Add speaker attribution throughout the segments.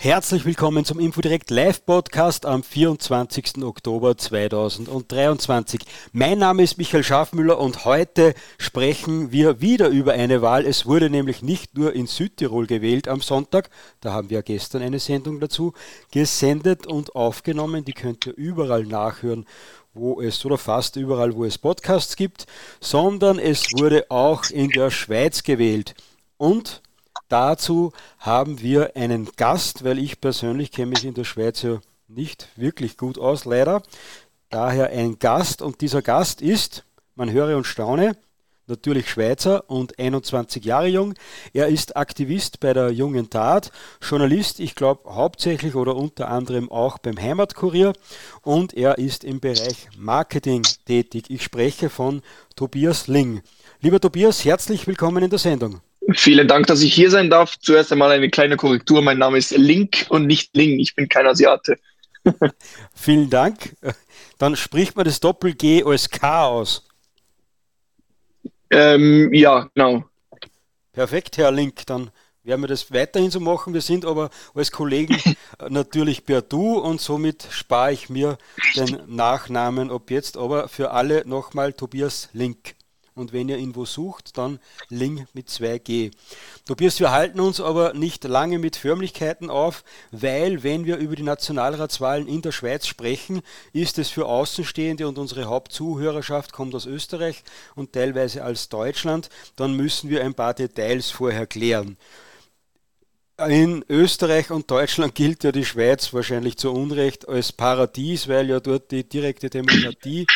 Speaker 1: Herzlich willkommen zum Infodirect Live Podcast am 24. Oktober 2023. Mein Name ist Michael Schafmüller und heute sprechen wir wieder über eine Wahl. Es wurde nämlich nicht nur in Südtirol gewählt am Sonntag, da haben wir gestern eine Sendung dazu gesendet und aufgenommen. Die könnt ihr überall nachhören wo es oder fast überall, wo es Podcasts gibt, sondern es wurde auch in der Schweiz gewählt. Und Dazu haben wir einen Gast, weil ich persönlich kenne mich in der Schweiz ja nicht wirklich gut aus, leider. Daher ein Gast und dieser Gast ist, man höre und staune, natürlich Schweizer und 21 Jahre jung. Er ist Aktivist bei der Jungen Tat, Journalist, ich glaube hauptsächlich oder unter anderem auch beim Heimatkurier und er ist im Bereich Marketing tätig. Ich spreche von Tobias Ling. Lieber Tobias, herzlich willkommen in der Sendung.
Speaker 2: Vielen Dank, dass ich hier sein darf. Zuerst einmal eine kleine Korrektur. Mein Name ist Link und nicht Ling. Ich bin kein Asiate.
Speaker 1: Vielen Dank. Dann spricht man das Doppel-G als K aus.
Speaker 2: Ähm, ja, genau.
Speaker 1: Perfekt, Herr Link. Dann werden wir das weiterhin so machen. Wir sind aber als Kollegen natürlich per Du und somit spare ich mir den Nachnamen ab jetzt. Aber für alle nochmal Tobias Link. Und wenn ihr ihn wo sucht, dann Ling mit 2G. Tobias, wir halten uns aber nicht lange mit Förmlichkeiten auf, weil wenn wir über die Nationalratswahlen in der Schweiz sprechen, ist es für Außenstehende und unsere Hauptzuhörerschaft kommt aus Österreich und teilweise aus Deutschland, dann müssen wir ein paar Details vorher klären. In Österreich und Deutschland gilt ja die Schweiz wahrscheinlich zu Unrecht als Paradies, weil ja dort die direkte Demokratie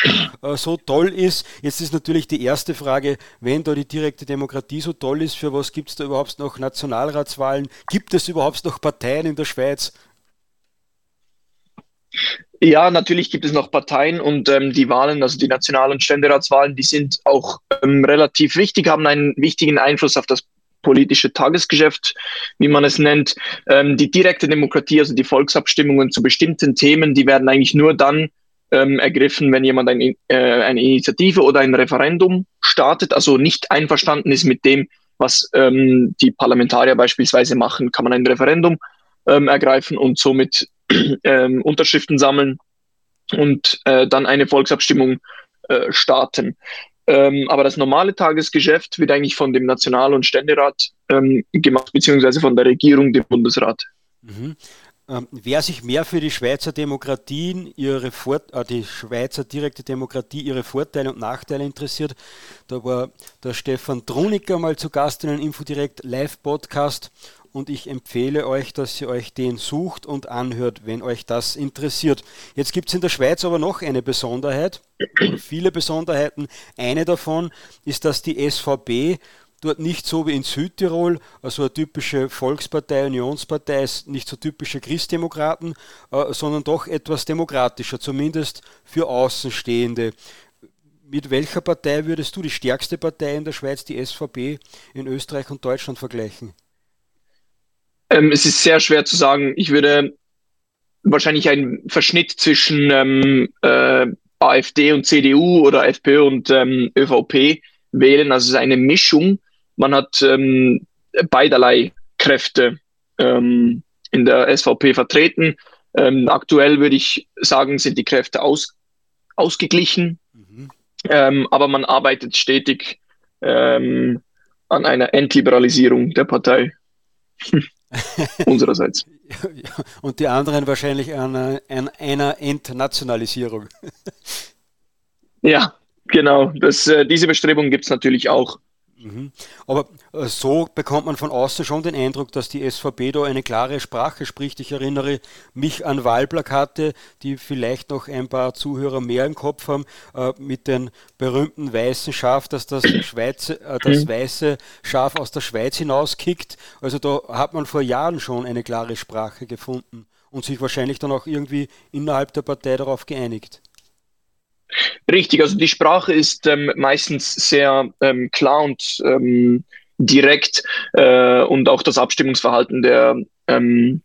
Speaker 1: äh, so toll ist. Jetzt ist natürlich die erste Frage, wenn da die direkte Demokratie so toll ist, für was gibt es da überhaupt noch Nationalratswahlen? Gibt es überhaupt noch Parteien in der Schweiz?
Speaker 2: Ja, natürlich gibt es noch Parteien und ähm, die Wahlen, also die National- und Ständeratswahlen, die sind auch ähm, relativ wichtig, haben einen wichtigen Einfluss auf das politische Tagesgeschäft, wie man es nennt. Ähm, die direkte Demokratie, also die Volksabstimmungen zu bestimmten Themen, die werden eigentlich nur dann ähm, ergriffen, wenn jemand ein, äh, eine Initiative oder ein Referendum startet, also nicht einverstanden ist mit dem, was ähm, die Parlamentarier beispielsweise machen, kann man ein Referendum ähm, ergreifen und somit ähm, Unterschriften sammeln und äh, dann eine Volksabstimmung äh, starten. Ähm, aber das normale Tagesgeschäft wird eigentlich von dem National- und Ständerat ähm, gemacht, beziehungsweise von der Regierung, dem Bundesrat.
Speaker 1: Mhm. Ähm, wer sich mehr für die Schweizer Demokratien, ihre Vor äh, die Schweizer direkte Demokratie, ihre Vorteile und Nachteile interessiert, da war der Stefan Trunicker mal zu Gast in einem Infodirect Live-Podcast und ich empfehle euch, dass ihr euch den sucht und anhört, wenn euch das interessiert. Jetzt gibt es in der Schweiz aber noch eine Besonderheit, viele Besonderheiten. Eine davon ist, dass die SVP dort nicht so wie in Südtirol, also eine typische Volkspartei, Unionspartei ist, nicht so typische Christdemokraten, äh, sondern doch etwas demokratischer, zumindest für Außenstehende. Mit welcher Partei würdest du die stärkste Partei in der Schweiz, die SVP, in Österreich und Deutschland vergleichen?
Speaker 2: Ähm, es ist sehr schwer zu sagen. Ich würde wahrscheinlich einen Verschnitt zwischen ähm, äh, AfD und CDU oder FPÖ und ähm, ÖVP wählen. Also es ist eine Mischung. Man hat ähm, beiderlei Kräfte ähm, in der SVP vertreten. Ähm, aktuell würde ich sagen, sind die Kräfte aus, ausgeglichen, mhm. ähm, aber man arbeitet stetig ähm, an einer Entliberalisierung der Partei. Unsererseits.
Speaker 1: Und die anderen wahrscheinlich an, an einer Entnationalisierung.
Speaker 2: ja, genau. Das, äh, diese Bestrebung gibt es natürlich auch.
Speaker 1: Mhm. Aber äh, so bekommt man von außen schon den Eindruck, dass die SVP da eine klare Sprache spricht. Ich erinnere mich an Wahlplakate, die vielleicht noch ein paar Zuhörer mehr im Kopf haben, äh, mit dem berühmten weißen Schaf, dass das, Schweiz, äh, das mhm. weiße Schaf aus der Schweiz hinauskickt. Also da hat man vor Jahren schon eine klare Sprache gefunden und sich wahrscheinlich dann auch irgendwie innerhalb der Partei darauf geeinigt.
Speaker 2: Richtig, also die Sprache ist ähm, meistens sehr ähm, klar und ähm, direkt äh, und auch das Abstimmungsverhalten der ähm,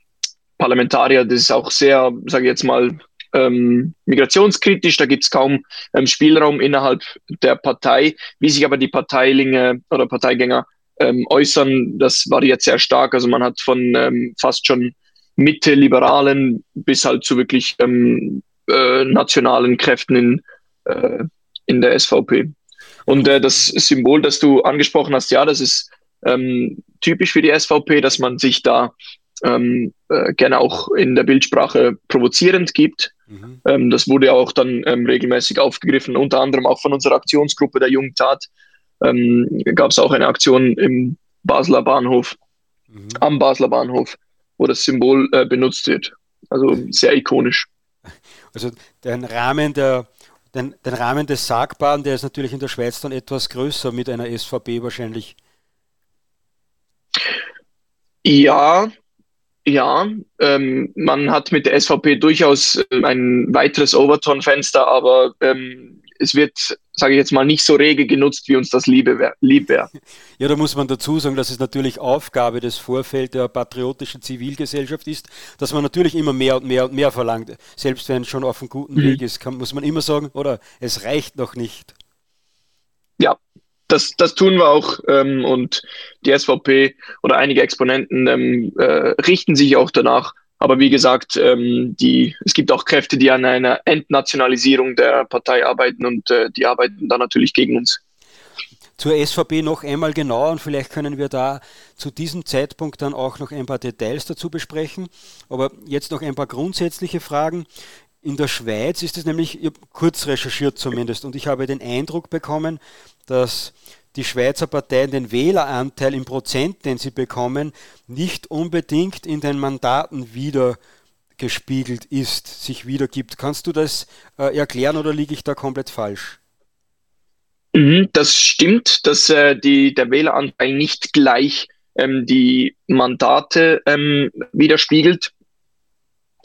Speaker 2: Parlamentarier, das ist auch sehr, sage ich jetzt mal, ähm, migrationskritisch, da gibt es kaum ähm, Spielraum innerhalb der Partei. Wie sich aber die Parteilinge oder Parteigänger äußern, das variiert sehr stark. Also man hat von fast schon Mitte-Liberalen bis halt zu wirklich äh, nationalen Kräften in, äh, in der SVP. Und äh, das Symbol, das du angesprochen hast, ja, das ist ähm, typisch für die SVP, dass man sich da ähm, äh, gerne auch in der Bildsprache provozierend gibt. Mhm. Ähm, das wurde auch dann ähm, regelmäßig aufgegriffen, unter anderem auch von unserer Aktionsgruppe der Jungen Tat. Ähm, Gab es auch eine Aktion im Basler Bahnhof, mhm. am Basler Bahnhof, wo das Symbol äh, benutzt wird. Also sehr ikonisch.
Speaker 1: Also den Rahmen der den, den Rahmen des Sagbaren, der ist natürlich in der Schweiz dann etwas größer mit einer SVP wahrscheinlich.
Speaker 2: Ja, ja, ähm, man hat mit der SVP durchaus ähm, ein weiteres Overton-Fenster, aber ähm, es wird, sage ich jetzt mal, nicht so rege genutzt, wie uns das lieb wäre.
Speaker 1: Ja, da muss man dazu sagen, dass es natürlich Aufgabe des Vorfelds der patriotischen Zivilgesellschaft ist, dass man natürlich immer mehr und mehr und mehr verlangt. Selbst wenn es schon auf einem guten mhm. Weg ist, kann, muss man immer sagen, oder es reicht noch nicht.
Speaker 2: Ja, das, das tun wir auch ähm, und die SVP oder einige Exponenten ähm, äh, richten sich auch danach. Aber wie gesagt, ähm, die, es gibt auch Kräfte, die an einer Entnationalisierung der Partei arbeiten und äh, die arbeiten dann natürlich gegen uns.
Speaker 1: Zur SVP noch einmal genauer und vielleicht können wir da zu diesem Zeitpunkt dann auch noch ein paar Details dazu besprechen. Aber jetzt noch ein paar grundsätzliche Fragen. In der Schweiz ist es nämlich, kurz recherchiert zumindest, und ich habe den Eindruck bekommen, dass die Schweizer Parteien den Wähleranteil im Prozent, den sie bekommen, nicht unbedingt in den Mandaten wieder gespiegelt ist, sich wiedergibt. Kannst du das äh, erklären oder liege ich da komplett falsch?
Speaker 2: Mhm, das stimmt, dass äh, die, der Wähleranteil nicht gleich ähm, die Mandate ähm, widerspiegelt.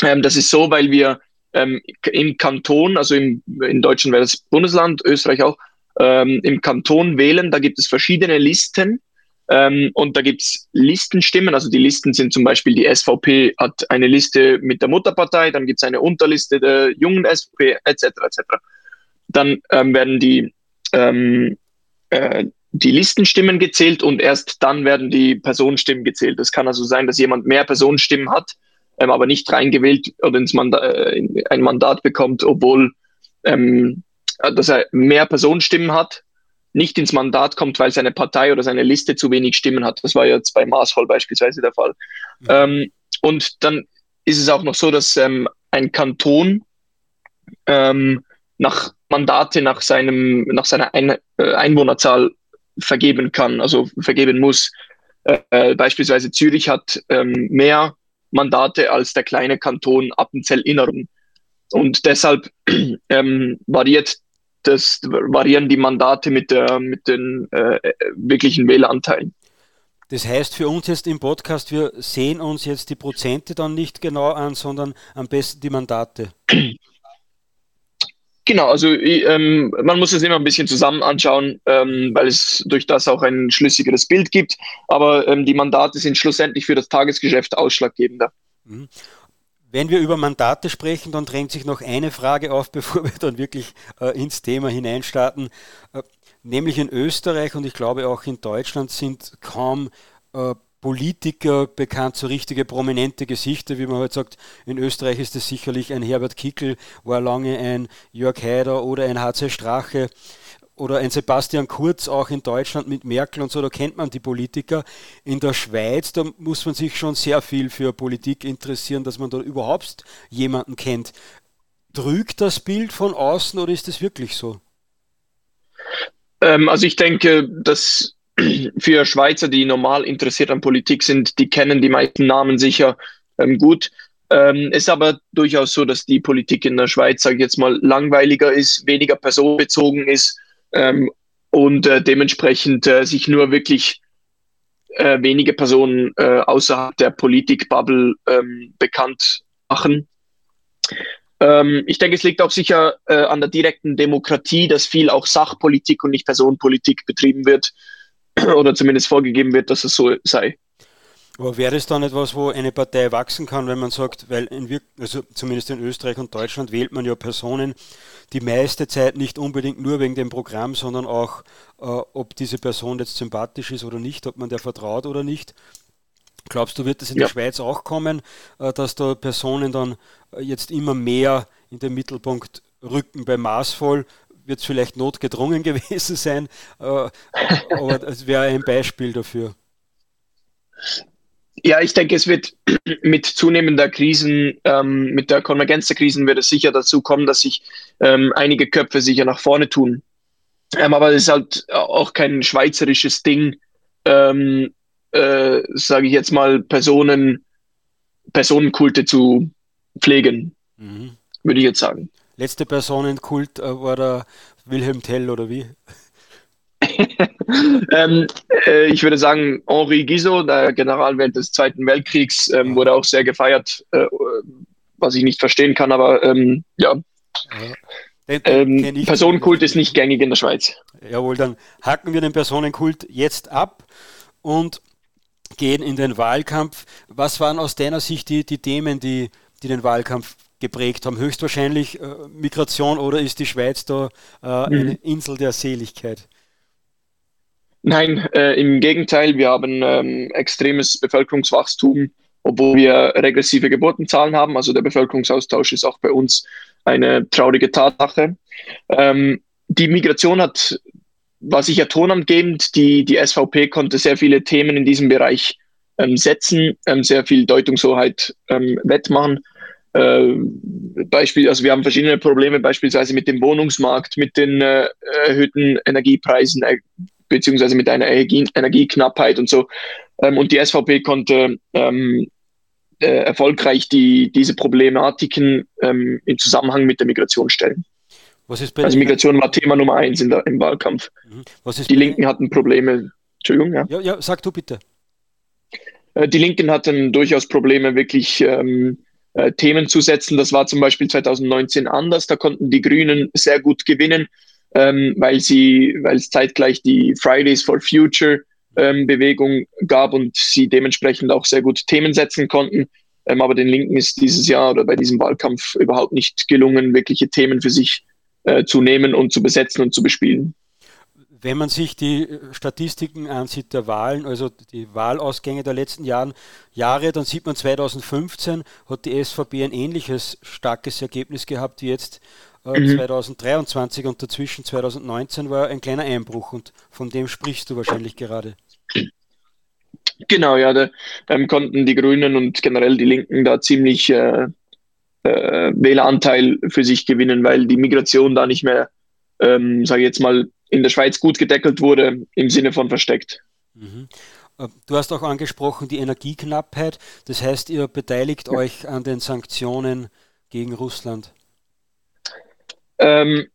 Speaker 2: Ähm, das ist so, weil wir ähm, im Kanton, also im, in Deutschland wäre das Bundesland, Österreich auch, ähm, im Kanton wählen. Da gibt es verschiedene Listen ähm, und da gibt es Listenstimmen. Also die Listen sind zum Beispiel, die SVP hat eine Liste mit der Mutterpartei, dann gibt es eine Unterliste der jungen SVP etc. etc. Dann ähm, werden die, ähm, äh, die Listenstimmen gezählt und erst dann werden die Personenstimmen gezählt. Es kann also sein, dass jemand mehr Personenstimmen hat, ähm, aber nicht reingewählt oder ins Manda äh, ein Mandat bekommt, obwohl ähm, äh, dass er mehr Personenstimmen hat, nicht ins Mandat kommt, weil seine Partei oder seine Liste zu wenig Stimmen hat. Das war jetzt bei Maßvoll beispielsweise der Fall. Mhm. Ähm, und dann ist es auch noch so, dass ähm, ein Kanton ähm, nach Mandate nach seinem nach seiner Ein äh, Einwohnerzahl vergeben kann, also vergeben muss. Äh, äh beispielsweise Zürich hat ähm, mehr Mandate als der kleine Kanton Appenzell-Innerrhoden. Und deshalb ähm, variiert das variieren die Mandate mit, der, mit den äh, wirklichen Wähleranteilen.
Speaker 1: Das heißt für uns jetzt im Podcast, wir sehen uns jetzt die Prozente dann nicht genau an, sondern am besten die Mandate.
Speaker 2: Genau, also ähm, man muss es immer ein bisschen zusammen anschauen, ähm, weil es durch das auch ein schlüssigeres Bild gibt. Aber ähm, die Mandate sind schlussendlich für das Tagesgeschäft ausschlaggebender.
Speaker 1: Wenn wir über Mandate sprechen, dann drängt sich noch eine Frage auf, bevor wir dann wirklich äh, ins Thema hineinstarten. Äh, nämlich in Österreich und ich glaube auch in Deutschland sind kaum äh, Politiker bekannt, so richtige prominente Gesichter, wie man heute sagt. In Österreich ist es sicherlich ein Herbert Kickel, war lange ein Jörg Haider oder ein HC Strache oder ein Sebastian Kurz auch in Deutschland mit Merkel und so, da kennt man die Politiker. In der Schweiz, da muss man sich schon sehr viel für Politik interessieren, dass man da überhaupt jemanden kennt. Trügt das Bild von außen oder ist es wirklich so?
Speaker 2: Ähm, also ich denke, dass für Schweizer, die normal interessiert an Politik sind, die kennen die meisten Namen sicher ähm, gut. Ähm, ist aber durchaus so, dass die Politik in der Schweiz, sage ich jetzt mal, langweiliger ist, weniger personenbezogen ist ähm, und äh, dementsprechend äh, sich nur wirklich äh, wenige Personen äh, außerhalb der Politikbubble ähm, bekannt machen. Ähm, ich denke, es liegt auch sicher äh, an der direkten Demokratie, dass viel auch Sachpolitik und nicht Personenpolitik betrieben wird oder zumindest vorgegeben wird, dass es so sei.
Speaker 1: Aber wäre es dann etwas, wo eine Partei wachsen kann, wenn man sagt, weil in also zumindest in Österreich und Deutschland wählt man ja Personen die meiste Zeit nicht unbedingt nur wegen dem Programm, sondern auch, äh, ob diese Person jetzt sympathisch ist oder nicht, ob man der vertraut oder nicht. Glaubst du, wird das in ja. der Schweiz auch kommen, äh, dass da Personen dann äh, jetzt immer mehr in den Mittelpunkt rücken bei Maßvoll? Wird es vielleicht notgedrungen gewesen sein, äh, aber es wäre ein Beispiel dafür.
Speaker 2: Ja, ich denke, es wird mit zunehmender Krisen, ähm, mit der Konvergenz der Krisen wird es sicher dazu kommen, dass sich ähm, einige Köpfe sicher nach vorne tun. Ähm, aber es ist halt auch kein schweizerisches Ding, ähm, äh, sage ich jetzt mal, Personen, Personenkulte zu pflegen, mhm. würde ich jetzt sagen.
Speaker 1: Letzte Personenkult äh, war der Wilhelm Tell oder wie?
Speaker 2: ähm, äh, ich würde sagen, Henri Guizot, der General während des Zweiten Weltkriegs, ähm, wurde auch sehr gefeiert, äh, was ich nicht verstehen kann, aber ähm, ja. ja. Ähm, Personenkult ist nicht gängig in der Schweiz.
Speaker 1: Jawohl, dann hacken wir den Personenkult jetzt ab und gehen in den Wahlkampf. Was waren aus deiner Sicht die, die Themen, die, die den Wahlkampf geprägt haben? Höchstwahrscheinlich äh, Migration oder ist die Schweiz da äh, mhm. eine Insel der Seligkeit?
Speaker 2: Nein, äh, im Gegenteil, wir haben ähm, extremes Bevölkerungswachstum, obwohl wir regressive Geburtenzahlen haben. Also der Bevölkerungsaustausch ist auch bei uns eine traurige Tatsache. Ähm, die Migration hat, war sicher tonangebend. Die, die SVP konnte sehr viele Themen in diesem Bereich ähm, setzen, ähm, sehr viel Deutungshoheit ähm, wettmachen. Äh, Beispiel, also wir haben verschiedene Probleme, beispielsweise mit dem Wohnungsmarkt, mit den äh, erhöhten Energiepreisen, äh, beziehungsweise mit einer Energie Energieknappheit und so. Ähm, und die SVP konnte ähm, äh, erfolgreich die, diese Problematiken ähm, im Zusammenhang mit der Migration stellen. also Migration war Thema Nummer eins in der, im Wahlkampf. Mhm. die Linken hatten Probleme. Entschuldigung,
Speaker 1: ja. ja. Ja, sag du bitte.
Speaker 2: Äh, die Linken hatten durchaus Probleme, wirklich ähm, äh, Themen zu setzen. Das war zum Beispiel 2019 anders. Da konnten die Grünen sehr gut gewinnen ähm, weil sie, weil es zeitgleich die Fridays for Future ähm, Bewegung gab und sie dementsprechend auch sehr gut Themen setzen konnten. Ähm, aber den Linken ist dieses Jahr oder bei diesem Wahlkampf überhaupt nicht gelungen, wirkliche Themen für sich äh, zu nehmen und zu besetzen und zu bespielen.
Speaker 1: Wenn man sich die Statistiken ansieht der Wahlen, also die Wahlausgänge der letzten Jahren, Jahre, dann sieht man 2015 hat die SVP ein ähnliches starkes Ergebnis gehabt wie jetzt äh, mhm. 2023 und dazwischen 2019 war ein kleiner Einbruch und von dem sprichst du wahrscheinlich gerade.
Speaker 2: Genau, ja, da ähm, konnten die Grünen und generell die Linken da ziemlich äh, äh, Wähleranteil für sich gewinnen, weil die Migration da nicht mehr, ähm, sage ich jetzt mal, in der Schweiz gut gedeckelt wurde, im Sinne von versteckt.
Speaker 1: Mhm. Äh, du hast auch angesprochen die Energieknappheit. Das heißt, ihr beteiligt ja. euch an den Sanktionen gegen Russland.
Speaker 2: Ähm,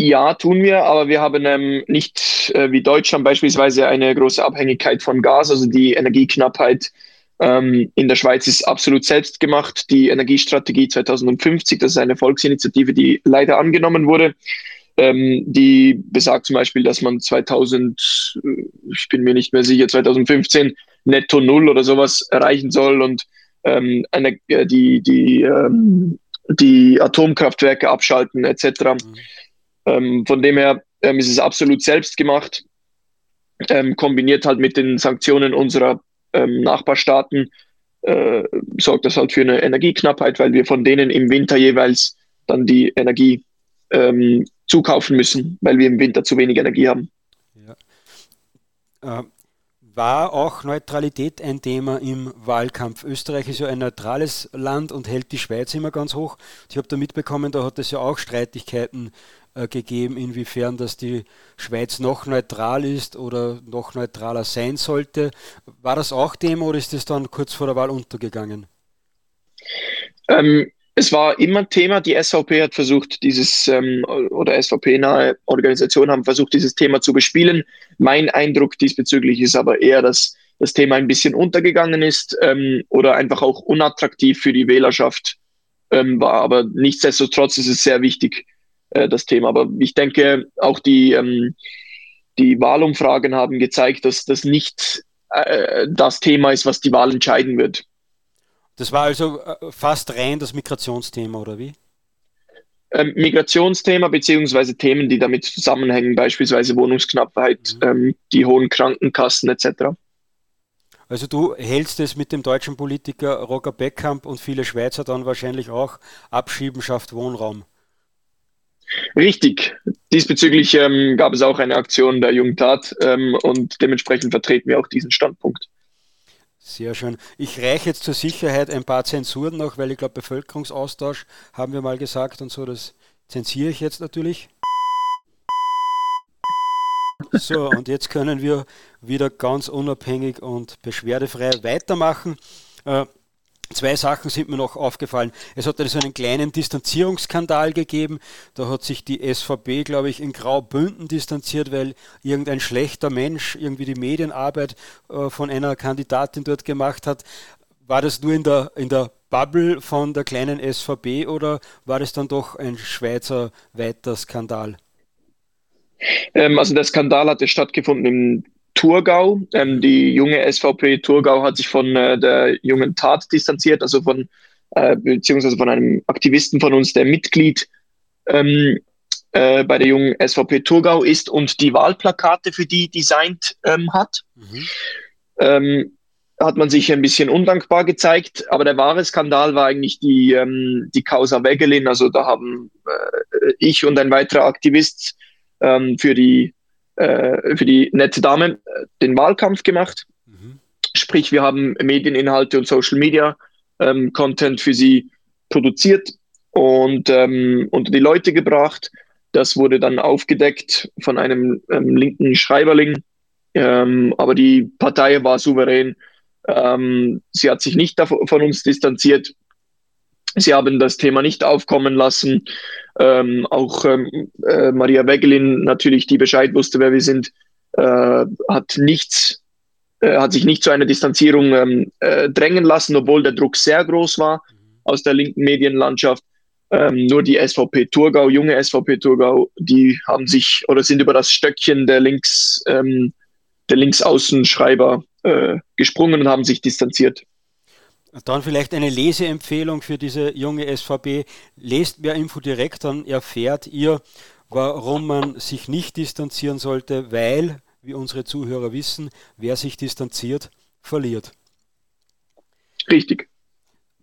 Speaker 2: ja, tun wir, aber wir haben ähm, nicht äh, wie Deutschland beispielsweise eine große Abhängigkeit von Gas. Also die Energieknappheit ähm, in der Schweiz ist absolut selbst gemacht. Die Energiestrategie 2050, das ist eine Volksinitiative, die leider angenommen wurde. Ähm, die besagt zum Beispiel, dass man 2000, äh, ich bin mir nicht mehr sicher, 2015 netto null oder sowas erreichen soll und ähm, eine, äh, die, die ähm, die Atomkraftwerke abschalten etc. Mhm. Ähm, von dem her ähm, ist es absolut selbst gemacht, ähm, kombiniert halt mit den Sanktionen unserer ähm, Nachbarstaaten, äh, sorgt das halt für eine Energieknappheit, weil wir von denen im Winter jeweils dann die Energie ähm, zukaufen müssen, weil wir im Winter zu wenig Energie haben.
Speaker 1: Ja. War auch Neutralität ein Thema im Wahlkampf. Österreich ist ja ein neutrales Land und hält die Schweiz immer ganz hoch. Ich habe da mitbekommen, da hat es ja auch Streitigkeiten äh, gegeben, inwiefern dass die Schweiz noch neutral ist oder noch neutraler sein sollte. War das auch Thema oder ist das dann kurz vor der Wahl untergegangen?
Speaker 2: Ähm, es war immer Thema. Die SVP hat versucht, dieses ähm, oder SVP-nahe Organisationen haben versucht, dieses Thema zu bespielen. Mein Eindruck diesbezüglich ist aber eher, dass das Thema ein bisschen untergegangen ist ähm, oder einfach auch unattraktiv für die Wählerschaft ähm, war. Aber nichtsdestotrotz ist es sehr wichtig, äh, das Thema. Aber ich denke, auch die, ähm, die Wahlumfragen haben gezeigt, dass das nicht äh, das Thema ist, was die Wahl entscheiden wird.
Speaker 1: Das war also äh, fast rein das Migrationsthema, oder wie?
Speaker 2: Ähm, Migrationsthema beziehungsweise Themen, die damit zusammenhängen, beispielsweise Wohnungsknappheit, mhm. ähm, die hohen Krankenkassen etc.
Speaker 1: Also du hältst es mit dem deutschen Politiker Roger Beckkamp und viele Schweizer dann wahrscheinlich auch Abschieben schafft Wohnraum.
Speaker 2: Richtig. Diesbezüglich ähm, gab es auch eine Aktion der Jungen Tat ähm, und dementsprechend vertreten wir auch diesen Standpunkt.
Speaker 1: Sehr schön. Ich reiche jetzt zur Sicherheit ein paar Zensuren noch, weil ich glaube, Bevölkerungsaustausch haben wir mal gesagt und so, das zensiere ich jetzt natürlich. So, und jetzt können wir wieder ganz unabhängig und beschwerdefrei weitermachen. Äh, Zwei Sachen sind mir noch aufgefallen. Es hat also einen kleinen Distanzierungsskandal gegeben. Da hat sich die SVP, glaube ich, in Graubünden distanziert, weil irgendein schlechter Mensch irgendwie die Medienarbeit äh, von einer Kandidatin dort gemacht hat. War das nur in der, in der Bubble von der kleinen SVP oder war das dann doch ein Schweizer weiter Skandal?
Speaker 2: Ähm, also der Skandal hatte stattgefunden im Thurgau. Ähm, die junge SVP Thurgau hat sich von äh, der jungen Tat distanziert, also von äh, beziehungsweise von einem Aktivisten von uns, der Mitglied ähm, äh, bei der jungen SVP Thurgau ist und die Wahlplakate für die designt ähm, hat. Mhm. Ähm, hat man sich ein bisschen undankbar gezeigt, aber der wahre Skandal war eigentlich die, ähm, die Causa Wegelin. Also da haben äh, ich und ein weiterer Aktivist ähm, für die äh, für die nette Dame äh, den Wahlkampf gemacht. Mhm. Sprich, wir haben Medieninhalte und Social Media ähm, Content für sie produziert und ähm, unter die Leute gebracht. Das wurde dann aufgedeckt von einem ähm, linken Schreiberling, ähm, aber die Partei war souverän. Ähm, sie hat sich nicht von uns distanziert. Sie haben das Thema nicht aufkommen lassen. Ähm, auch ähm, äh, Maria Wegelin, natürlich, die Bescheid wusste, wer wir sind, äh, hat nichts, äh, hat sich nicht zu einer Distanzierung ähm, äh, drängen lassen, obwohl der Druck sehr groß war aus der linken Medienlandschaft. Ähm, nur die SVP Thurgau, junge SVP Thurgau, die haben sich oder sind über das Stöckchen der Links, ähm, der Linksaußenschreiber äh, gesprungen und haben sich distanziert.
Speaker 1: Dann vielleicht eine Leseempfehlung für diese junge SVP. Lest mehr Info direkt, dann erfährt ihr, warum man sich nicht distanzieren sollte, weil, wie unsere Zuhörer wissen, wer sich distanziert, verliert.
Speaker 2: Richtig.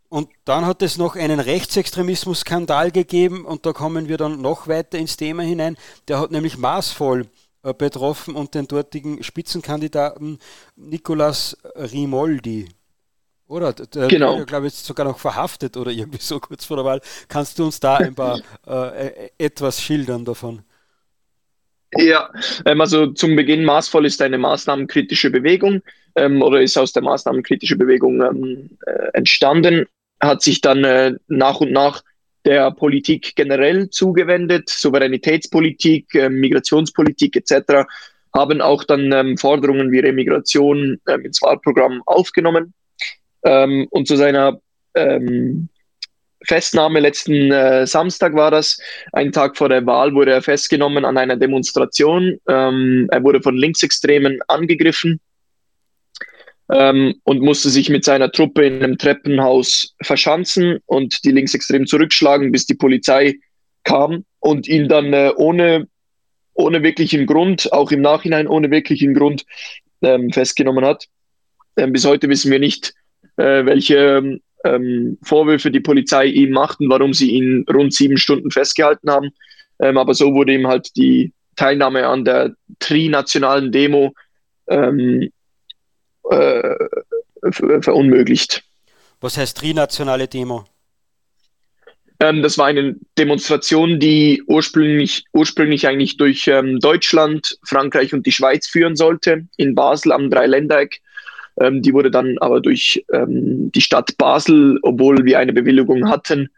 Speaker 1: Und dann hat es noch einen Rechtsextremismus-Skandal gegeben und da kommen wir dann noch weiter ins Thema hinein. Der hat nämlich maßvoll äh, betroffen und den dortigen Spitzenkandidaten Nicolas Rimoldi oder? Der, genau. Ich glaube, jetzt sogar noch verhaftet oder irgendwie so kurz vor der Wahl. Kannst du uns da ein paar äh, äh, etwas schildern davon?
Speaker 2: Ja, ähm, also zum Beginn maßvoll ist eine maßnahmenkritische Bewegung ähm, oder ist aus der maßnahmenkritischen Bewegung ähm, äh, entstanden, hat sich dann äh, nach und nach der Politik generell zugewendet, Souveränitätspolitik, äh, Migrationspolitik etc., haben auch dann ähm, Forderungen wie Remigration ähm, ins Wahlprogramm aufgenommen ähm, und zu seiner ähm, Festnahme letzten äh, Samstag war das, einen Tag vor der Wahl, wurde er festgenommen an einer Demonstration. Ähm, er wurde von Linksextremen angegriffen ähm, und musste sich mit seiner Truppe in einem Treppenhaus verschanzen und die Linksextremen zurückschlagen, bis die Polizei kam und ihn dann äh, ohne, ohne wirklichen Grund, auch im Nachhinein ohne wirklichen Grund, ähm, festgenommen hat. Ähm, bis heute wissen wir nicht, äh, welche ähm, Vorwürfe die Polizei ihm macht und warum sie ihn rund sieben Stunden festgehalten haben. Ähm, aber so wurde ihm halt die Teilnahme an der trinationalen Demo ähm, äh, verunmöglicht.
Speaker 1: Was heißt trinationale Demo?
Speaker 2: Ähm, das war eine Demonstration, die ursprünglich, ursprünglich eigentlich durch ähm, Deutschland, Frankreich und die Schweiz führen sollte, in Basel am Dreiländereck. Ähm, die wurde dann aber durch ähm, die Stadt Basel, obwohl wir eine Bewilligung hatten,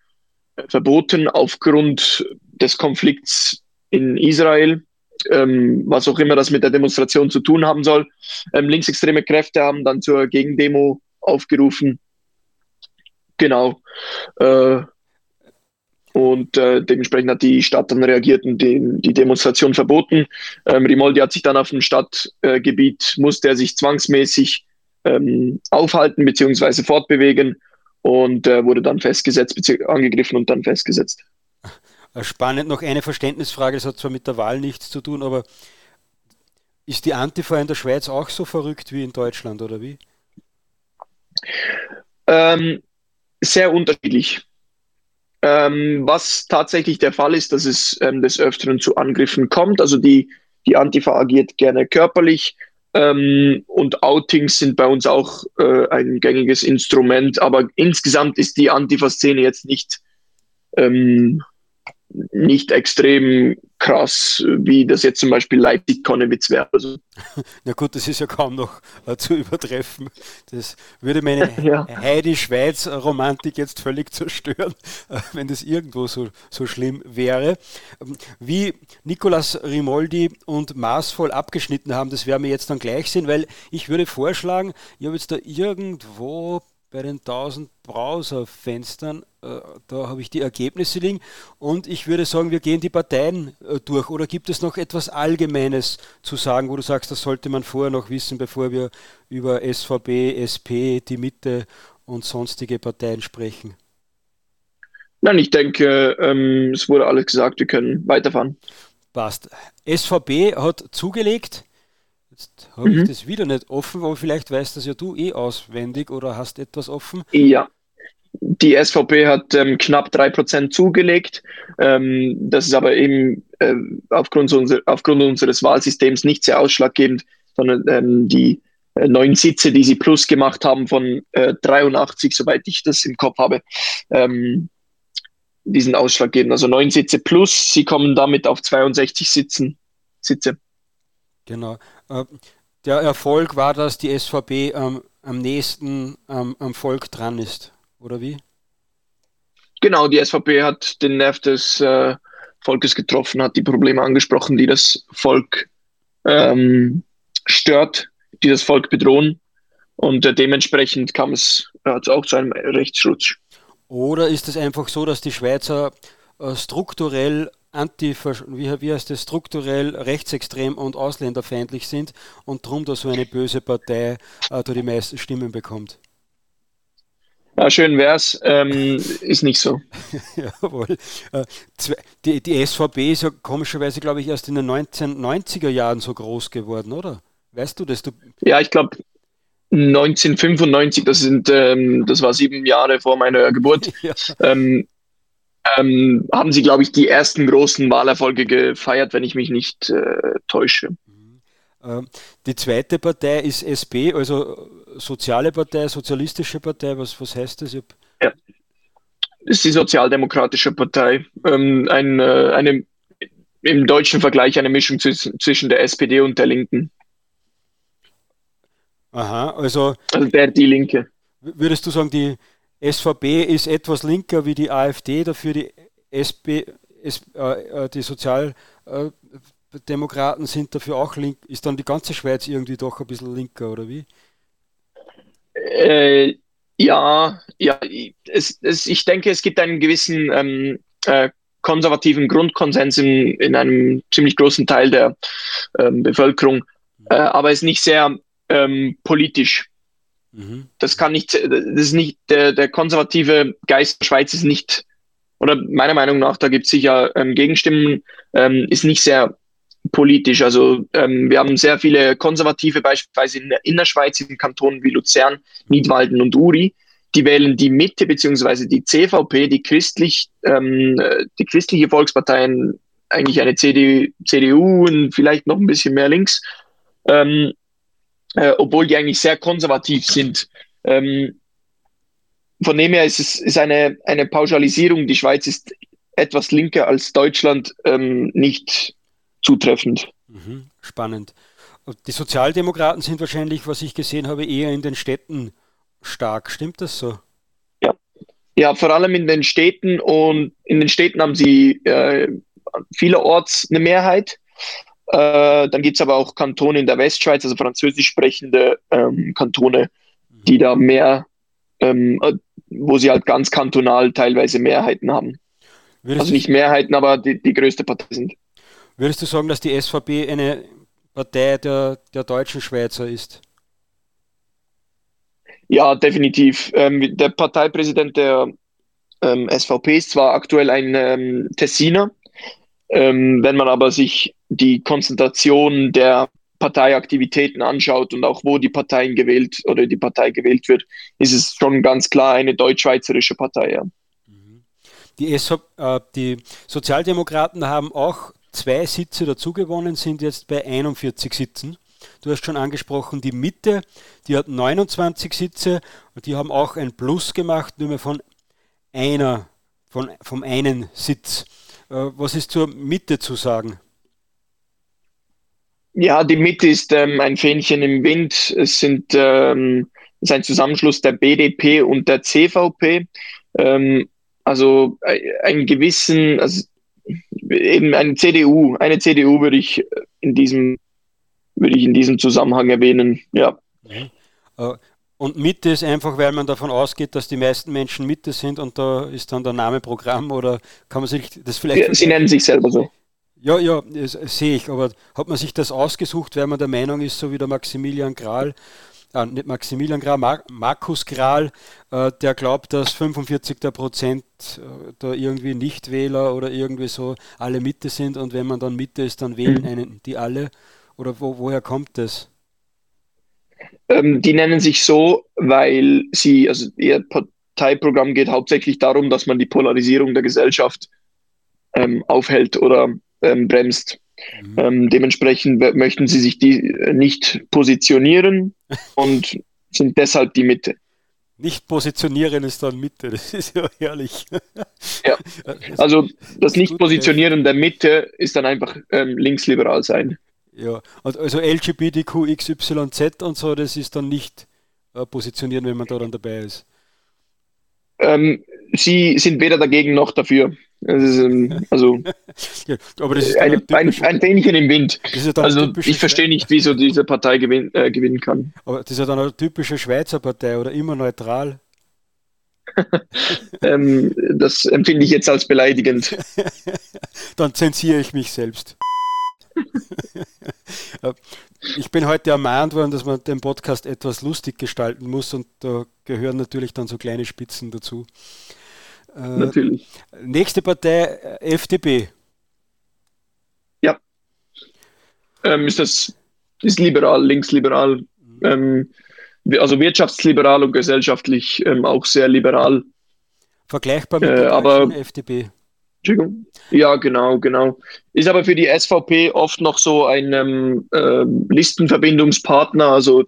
Speaker 2: äh, verboten aufgrund des Konflikts in Israel. Ähm, was auch immer das mit der Demonstration zu tun haben soll. Ähm, linksextreme Kräfte haben dann zur Gegendemo aufgerufen. Genau. Äh, und äh, dementsprechend hat die Stadt dann reagiert und die, die Demonstration verboten. Ähm, Rimoldi hat sich dann auf dem Stadtgebiet, musste er sich zwangsmäßig ähm, aufhalten bzw. fortbewegen und äh, wurde dann festgesetzt, angegriffen und dann festgesetzt.
Speaker 1: Spannend, noch eine Verständnisfrage, das hat zwar mit der Wahl nichts zu tun, aber ist die Antifa in der Schweiz auch so verrückt wie in Deutschland oder wie?
Speaker 2: Ähm, sehr unterschiedlich. Ähm, was tatsächlich der Fall ist, dass es ähm, des Öfteren zu Angriffen kommt. Also die, die Antifa agiert gerne körperlich ähm, und Outings sind bei uns auch äh, ein gängiges Instrument. Aber insgesamt ist die Antifa-Szene jetzt nicht ähm, nicht extrem krass, wie das jetzt zum Beispiel Leipzig-Konnewitz wäre. Also.
Speaker 1: Na gut, das ist ja kaum noch äh, zu übertreffen. Das würde meine ja. Heidi-Schweiz-Romantik jetzt völlig zerstören, äh, wenn das irgendwo so, so schlimm wäre. Ähm, wie Nicolas Rimoldi und maßvoll abgeschnitten haben, das werden wir jetzt dann gleich sehen, weil ich würde vorschlagen, ich habe jetzt da irgendwo bei den 1000 Browserfenstern, äh, da habe ich die Ergebnisse liegen und ich würde sagen, wir gehen die Parteien äh, durch. Oder gibt es noch etwas Allgemeines zu sagen, wo du sagst, das sollte man vorher noch wissen, bevor wir über SVB, SP, die Mitte und sonstige Parteien sprechen?
Speaker 2: Nein, ich denke, ähm, es wurde alles gesagt, wir können weiterfahren.
Speaker 1: Passt. SVB hat zugelegt. Jetzt habe mhm. ich das wieder nicht offen, aber vielleicht weißt das ja du eh auswendig oder hast etwas offen.
Speaker 2: Ja. Die SVP hat ähm, knapp 3% zugelegt. Ähm, das ist aber eben äh, aufgrund, unser, aufgrund, unseres Wahlsystems nicht sehr ausschlaggebend, sondern ähm, die äh, neun Sitze, die sie plus gemacht haben von äh, 83, soweit ich das im Kopf habe, ähm, diesen ausschlaggebend. Also neun Sitze plus, sie kommen damit auf 62 Sitzen, Sitze.
Speaker 1: Genau. Äh, der Erfolg war, dass die SVP ähm, am nächsten ähm, am Volk dran ist, oder wie?
Speaker 2: Genau, die SVP hat den Nerv des äh, Volkes getroffen, hat die Probleme angesprochen, die das Volk ähm, stört, die das Volk bedrohen. Und äh, dementsprechend kam es äh, auch zu einem Rechtsschutz.
Speaker 1: Oder ist es einfach so, dass die Schweizer äh, strukturell anti wie, wie heißt das, strukturell rechtsextrem und ausländerfeindlich sind und darum da so eine böse Partei äh, da die meisten Stimmen bekommt.
Speaker 2: Ja, schön wär's, ähm, ist nicht so.
Speaker 1: Jawohl. Äh, die, die SVP ist ja komischerweise, glaube ich, erst in den 1990er Jahren so groß geworden, oder? Weißt du das? Du
Speaker 2: ja, ich glaube 1995, das sind, ähm, das war sieben Jahre vor meiner Geburt. ja. ähm, ähm, haben sie, glaube ich, die ersten großen Wahlerfolge gefeiert, wenn ich mich nicht äh, täusche. Mhm.
Speaker 1: Ähm, die zweite Partei ist SP, also Soziale Partei, Sozialistische Partei. Was, was heißt das? Ja.
Speaker 2: Das ist die Sozialdemokratische Partei. Ähm, ein, äh, eine, Im deutschen Vergleich eine Mischung zwischen der SPD und der Linken.
Speaker 1: Aha, also.
Speaker 2: Also der, die Linke.
Speaker 1: Würdest du sagen, die, SVP ist etwas linker wie die AfD, dafür die SP, äh, äh, die Sozialdemokraten sind dafür auch link. Ist dann die ganze Schweiz irgendwie doch ein bisschen linker, oder wie?
Speaker 2: Äh, ja, ja, es, es, ich denke, es gibt einen gewissen ähm, äh, konservativen Grundkonsens in, in einem ziemlich großen Teil der ähm, Bevölkerung, äh, aber es ist nicht sehr ähm, politisch. Mhm. Das kann nicht, das ist nicht, der, der konservative Geist der Schweiz ist nicht, oder meiner Meinung nach, da gibt es sicher ähm, Gegenstimmen, ähm, ist nicht sehr politisch. Also ähm, wir haben sehr viele Konservative, beispielsweise in der Innerschweiz, in Kantonen wie Luzern, Nidwalden und Uri. Die wählen die Mitte beziehungsweise die CVP, die christlich, ähm, die christliche Volkspartei, eigentlich eine CD, CDU und vielleicht noch ein bisschen mehr links. Ähm, äh, obwohl die eigentlich sehr konservativ sind. Ähm, von dem her ist es ist eine, eine Pauschalisierung, die Schweiz ist etwas linker als Deutschland, ähm, nicht zutreffend.
Speaker 1: Mhm, spannend. Die Sozialdemokraten sind wahrscheinlich, was ich gesehen habe, eher in den Städten stark. Stimmt das so?
Speaker 2: Ja, ja vor allem in den Städten und in den Städten haben sie äh, vielerorts eine Mehrheit. Äh, dann gibt es aber auch Kantone in der Westschweiz, also französisch sprechende ähm, Kantone, die da mehr, ähm, äh, wo sie halt ganz kantonal teilweise Mehrheiten haben. Würdest also nicht Mehrheiten, aber die, die größte Partei sind.
Speaker 1: Würdest du sagen, dass die SVP eine Partei der, der deutschen Schweizer ist?
Speaker 2: Ja, definitiv. Ähm, der Parteipräsident der ähm, SVP ist zwar aktuell ein ähm, Tessiner, ähm, wenn man aber sich die Konzentration der Parteiaktivitäten anschaut und auch wo die Parteien gewählt oder die Partei gewählt wird, ist es schon ganz klar eine deutsch-schweizerische Partei. Ja.
Speaker 1: Die, SO, äh, die Sozialdemokraten haben auch zwei Sitze dazugewonnen, sind jetzt bei 41 Sitzen. Du hast schon angesprochen, die Mitte, die hat 29 Sitze und die haben auch ein Plus gemacht, nur mehr von einer, von, vom einen Sitz. Äh, was ist zur Mitte zu sagen?
Speaker 2: Ja, die Mitte ist ähm, ein Fähnchen im Wind. Es sind ähm, ist ein Zusammenschluss der BDP und der CVP. Ähm, also äh, einen gewissen, also eben eine CDU, eine CDU würde ich in diesem, würde ich in diesem Zusammenhang erwähnen, ja.
Speaker 1: Mhm. Und Mitte ist einfach, weil man davon ausgeht, dass die meisten Menschen Mitte sind und da ist dann der Name Programm oder kann man sich das vielleicht.
Speaker 2: Sie nennen sich selber so.
Speaker 1: Ja, ja, sehe ich, aber hat man sich das ausgesucht, weil man der Meinung ist, so wie der Maximilian Kral, äh, nicht Maximilian Kral, Mar Markus Kral, äh, der glaubt, dass 45 der Prozent äh, da irgendwie Nichtwähler oder irgendwie so alle Mitte sind und wenn man dann Mitte ist, dann wählen mhm. einen die alle? Oder wo, woher kommt das?
Speaker 2: Ähm, die nennen sich so, weil sie, also ihr Parteiprogramm geht hauptsächlich darum, dass man die Polarisierung der Gesellschaft ähm, aufhält oder ähm, bremst. Mhm. Ähm, dementsprechend möchten sie sich die äh, nicht positionieren und sind deshalb die Mitte.
Speaker 1: Nicht positionieren ist dann Mitte, das ist ja herrlich.
Speaker 2: Ja. Also das Nicht-Positionieren der Mitte ist dann einfach ähm, linksliberal sein.
Speaker 1: Ja, also LGBTQ, XYZ und so, das ist dann nicht äh, positionieren, wenn man da dann dabei ist.
Speaker 2: Ähm, sie sind weder dagegen noch dafür. Ist, ähm, also ja, aber das ist eine, ein, ein Fähnchen im Wind. Ja also ich verstehe nicht, wieso diese Partei gewin, äh, gewinnen kann.
Speaker 1: Aber das ist ja dann eine typische Schweizer Partei oder immer neutral.
Speaker 2: ähm, das empfinde ich jetzt als beleidigend.
Speaker 1: dann zensiere ich mich selbst. ich bin heute ermahnt worden, dass man den Podcast etwas lustig gestalten muss und da gehören natürlich dann so kleine Spitzen dazu.
Speaker 2: Äh, Natürlich.
Speaker 1: Nächste Partei, äh, FDP.
Speaker 2: Ja. Ähm, ist das ist liberal, linksliberal, mhm. ähm, also wirtschaftsliberal und gesellschaftlich ähm, auch sehr liberal.
Speaker 1: Vergleichbar mit der äh, aber, FDP.
Speaker 2: Entschuldigung. Ja, genau, genau. Ist aber für die SVP oft noch so ein ähm, äh, Listenverbindungspartner, also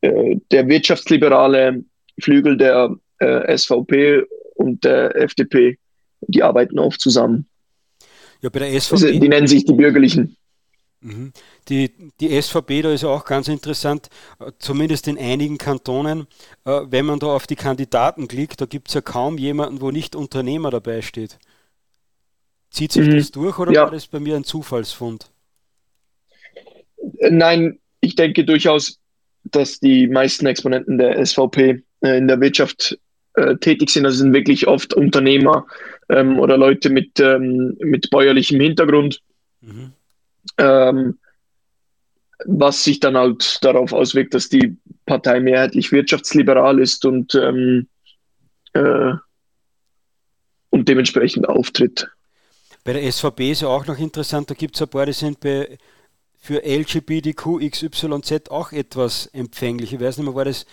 Speaker 2: äh, der wirtschaftsliberale Flügel der äh, SVP und der FDP, die arbeiten oft zusammen.
Speaker 1: Ja, bei der SVP.
Speaker 2: Also, die nennen sich die Bürgerlichen.
Speaker 1: Mhm. Die, die SVP, da ist auch ganz interessant, äh, zumindest in einigen Kantonen, äh, wenn man da auf die Kandidaten klickt, da gibt es ja kaum jemanden, wo nicht Unternehmer dabei steht. Zieht sich mhm. das durch oder ja. war das bei mir ein Zufallsfund?
Speaker 2: Äh, nein, ich denke durchaus, dass die meisten Exponenten der SVP in der Wirtschaft äh, tätig sind. Also sind wirklich oft Unternehmer ähm, oder Leute mit, ähm, mit bäuerlichem Hintergrund. Mhm. Ähm, was sich dann halt darauf auswirkt, dass die Partei mehrheitlich wirtschaftsliberal ist und, ähm, äh, und dementsprechend auftritt.
Speaker 1: Bei der SVP ist ja auch noch interessant, da gibt es ein paar, die sind bei, für LGBTQ, XYZ auch etwas empfänglich. Ich weiß nicht mehr, war das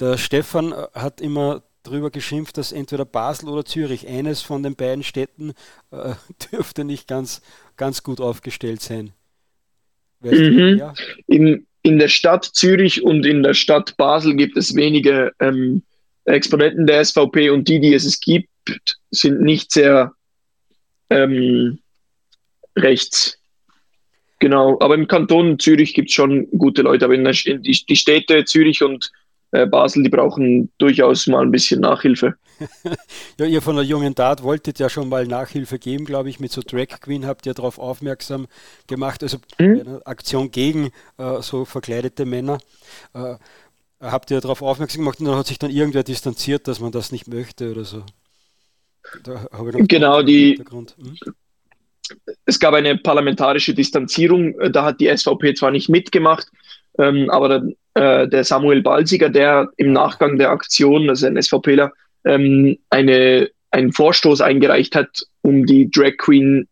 Speaker 1: der Stefan hat immer darüber geschimpft, dass entweder Basel oder Zürich, eines von den beiden Städten, äh, dürfte nicht ganz, ganz gut aufgestellt sein.
Speaker 2: Mhm. In, in der Stadt Zürich und in der Stadt Basel gibt es wenige ähm, Exponenten der SVP und die, die es gibt, sind nicht sehr ähm, rechts. Genau, aber im Kanton Zürich gibt es schon gute Leute, aber in der, in die, die, Städte Zürich und äh, Basel, die brauchen durchaus mal ein bisschen Nachhilfe.
Speaker 1: ja, ihr von der jungen Tat wolltet ja schon mal Nachhilfe geben, glaube ich, mit so Drag Queen habt ihr darauf aufmerksam gemacht, also mhm. eine Aktion gegen äh, so verkleidete Männer. Äh, habt ihr darauf aufmerksam gemacht und dann hat sich dann irgendwer distanziert, dass man das nicht möchte oder so.
Speaker 2: Genau, die, hm? es gab eine parlamentarische Distanzierung. Äh, da hat die SVP zwar nicht mitgemacht, ähm, aber der, äh, der, Samuel Balsiger, der im Nachgang der Aktion, also ein SVPler, ähm, eine, einen Vorstoß eingereicht hat, um die Drag Queen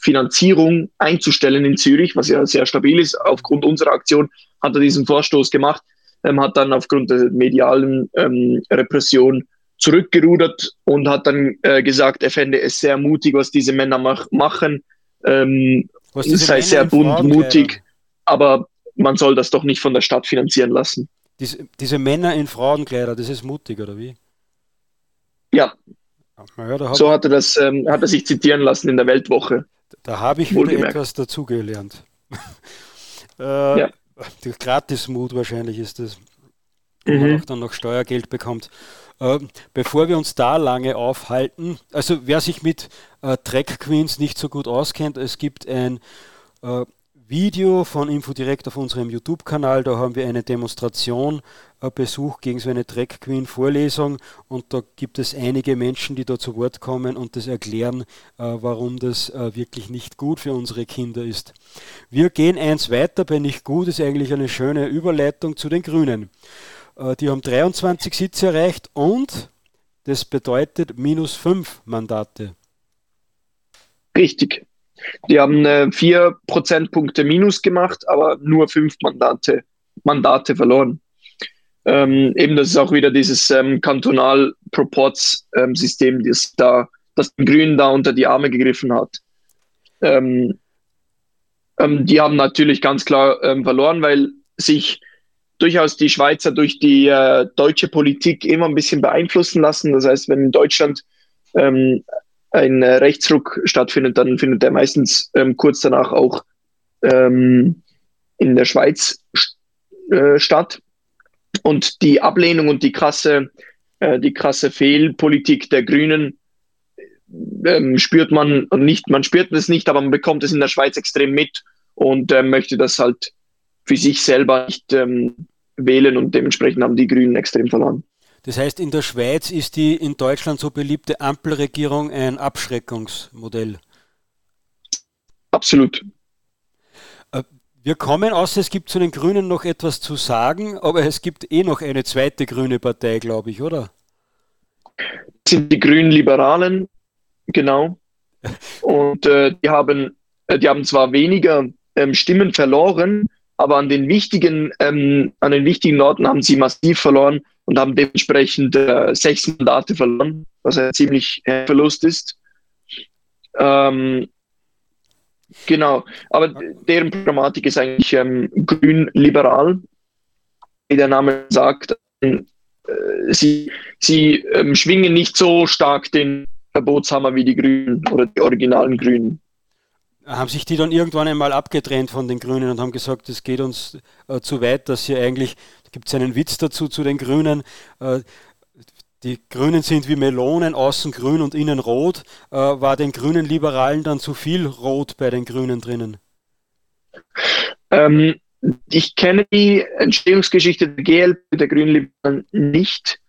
Speaker 2: Finanzierung einzustellen in Zürich, was ja sehr stabil ist. Aufgrund unserer Aktion hat er diesen Vorstoß gemacht, ähm, hat dann aufgrund der medialen ähm, Repression zurückgerudert und hat dann äh, gesagt, er fände es sehr mutig, was diese Männer mach machen. Ähm, es sei sehr bunt, mutig, aber man soll das doch nicht von der Stadt finanzieren lassen.
Speaker 1: Diese, diese Männer in Frauenkleider, das ist mutig, oder wie?
Speaker 2: Ja. ja so hat er, das, ähm, hat er sich zitieren lassen in der Weltwoche.
Speaker 1: Da habe ich wieder etwas dazugelernt. äh, ja. Gratismut wahrscheinlich ist das, wo mhm. man auch dann noch Steuergeld bekommt. Äh, bevor wir uns da lange aufhalten, also wer sich mit äh, Drag Queens nicht so gut auskennt, es gibt ein äh, Video von Infodirect auf unserem YouTube-Kanal. Da haben wir eine Demonstration äh, Besuch gegen so eine Drag Queen Vorlesung und da gibt es einige Menschen, die da zu Wort kommen und das erklären, äh, warum das äh, wirklich nicht gut für unsere Kinder ist. Wir gehen eins weiter bei nicht gut, ist eigentlich eine schöne Überleitung zu den Grünen. Äh, die haben 23 Sitze erreicht und das bedeutet minus 5 Mandate.
Speaker 2: Richtig. Die haben äh, vier Prozentpunkte Minus gemacht, aber nur fünf Mandate, Mandate verloren. Ähm, eben, das ist auch wieder dieses ähm, Kantonal-Proports-System, ähm, das da, das den Grünen da unter die Arme gegriffen hat. Ähm, ähm, die haben natürlich ganz klar verloren, weil sich durchaus die Schweizer durch die äh, deutsche Politik immer ein bisschen beeinflussen lassen. Das heißt, wenn in Deutschland ähm, ein äh, Rechtsruck stattfindet, dann findet der meistens ähm, kurz danach auch ähm, in der Schweiz äh, statt. Und die Ablehnung und die krasse, äh, die krasse Fehlpolitik der Grünen ähm, spürt man nicht, man spürt es nicht, aber man bekommt es in der Schweiz extrem mit und äh, möchte das halt für sich selber nicht ähm, wählen und dementsprechend haben die Grünen extrem verloren.
Speaker 1: Das heißt, in der Schweiz ist die in Deutschland so beliebte Ampelregierung ein Abschreckungsmodell.
Speaker 2: Absolut.
Speaker 1: Äh, wir kommen aus, es gibt zu den Grünen noch etwas zu sagen, aber es gibt eh noch eine zweite grüne Partei, glaube ich, oder?
Speaker 2: Das sind die Grünen Liberalen, genau. Und äh, die, haben, äh, die haben zwar weniger ähm, Stimmen verloren, aber an den wichtigen, ähm, an den wichtigen Orten haben sie massiv verloren und haben dementsprechend äh, sechs Mandate verloren, was ein ziemlich Verlust ist. Ähm, genau, aber deren Programmatik ist eigentlich ähm, grün-liberal, wie der Name sagt. Äh, sie sie ähm, schwingen nicht so stark den Verbotshammer wie die Grünen oder die originalen Grünen
Speaker 1: haben sich die dann irgendwann einmal abgetrennt von den Grünen und haben gesagt, es geht uns äh, zu weit, dass sie eigentlich, da gibt es einen Witz dazu zu den Grünen, äh, die Grünen sind wie Melonen, außen grün und innen rot. Äh, war den grünen Liberalen dann zu viel rot bei den Grünen drinnen?
Speaker 2: Ähm, ich kenne die Entstehungsgeschichte der GLP, der Grünen Liberalen nicht,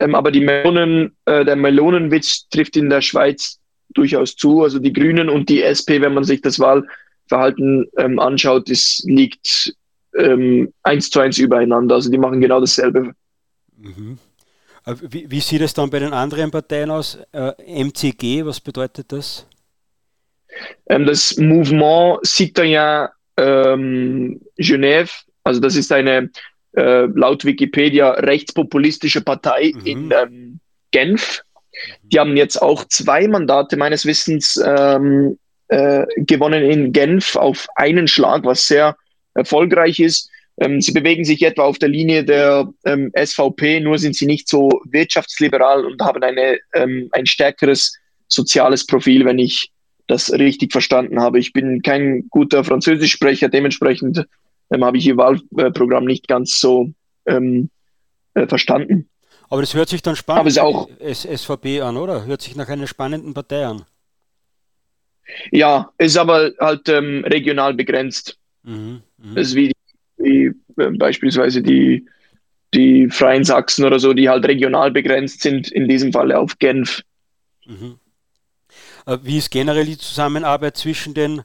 Speaker 2: ähm, aber die Melonen, äh, der Melonenwitz trifft in der Schweiz durchaus zu. Also die Grünen und die SP, wenn man sich das Wahlverhalten ähm, anschaut, das liegt ähm, eins zu eins übereinander. Also die machen genau dasselbe.
Speaker 1: Mhm. Wie, wie, sieht es dann bei den anderen Parteien aus? Äh, MCG, was bedeutet das?
Speaker 2: Ähm, das Mouvement Citoyen ähm, Genève, also das ist eine äh, laut Wikipedia rechtspopulistische Partei mhm. in ähm, Genf. Die haben jetzt auch zwei Mandate meines Wissens ähm, äh, gewonnen in Genf auf einen Schlag, was sehr erfolgreich ist. Ähm, sie bewegen sich etwa auf der Linie der ähm, SVP, nur sind sie nicht so wirtschaftsliberal und haben eine, ähm, ein stärkeres soziales Profil, wenn ich das richtig verstanden habe. Ich bin kein guter Französischsprecher, dementsprechend ähm, habe ich ihr Wahlprogramm nicht ganz so ähm, äh, verstanden.
Speaker 1: Aber das hört sich dann spannend für auch SVP an, oder? Hört sich nach einer spannenden Partei an.
Speaker 2: Ja, ist aber halt ähm, regional begrenzt. Mhm, mh. Das ist wie, wie äh, beispielsweise die, die Freien Sachsen oder so, die halt regional begrenzt sind, in diesem Falle auf Genf. Mhm.
Speaker 1: Äh, wie ist generell die Zusammenarbeit zwischen den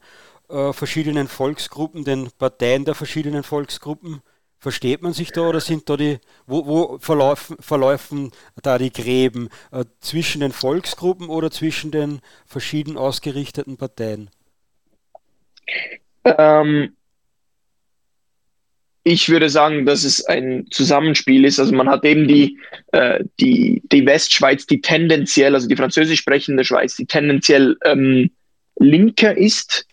Speaker 1: äh, verschiedenen Volksgruppen, den Parteien der verschiedenen Volksgruppen? Versteht man sich da oder sind da die, wo, wo verlaufen, verlaufen da die Gräben äh, zwischen den Volksgruppen oder zwischen den verschieden ausgerichteten Parteien?
Speaker 2: Ähm, ich würde sagen, dass es ein Zusammenspiel ist. Also man hat eben die, äh, die, die Westschweiz, die tendenziell, also die französisch sprechende Schweiz, die tendenziell ähm, linker ist,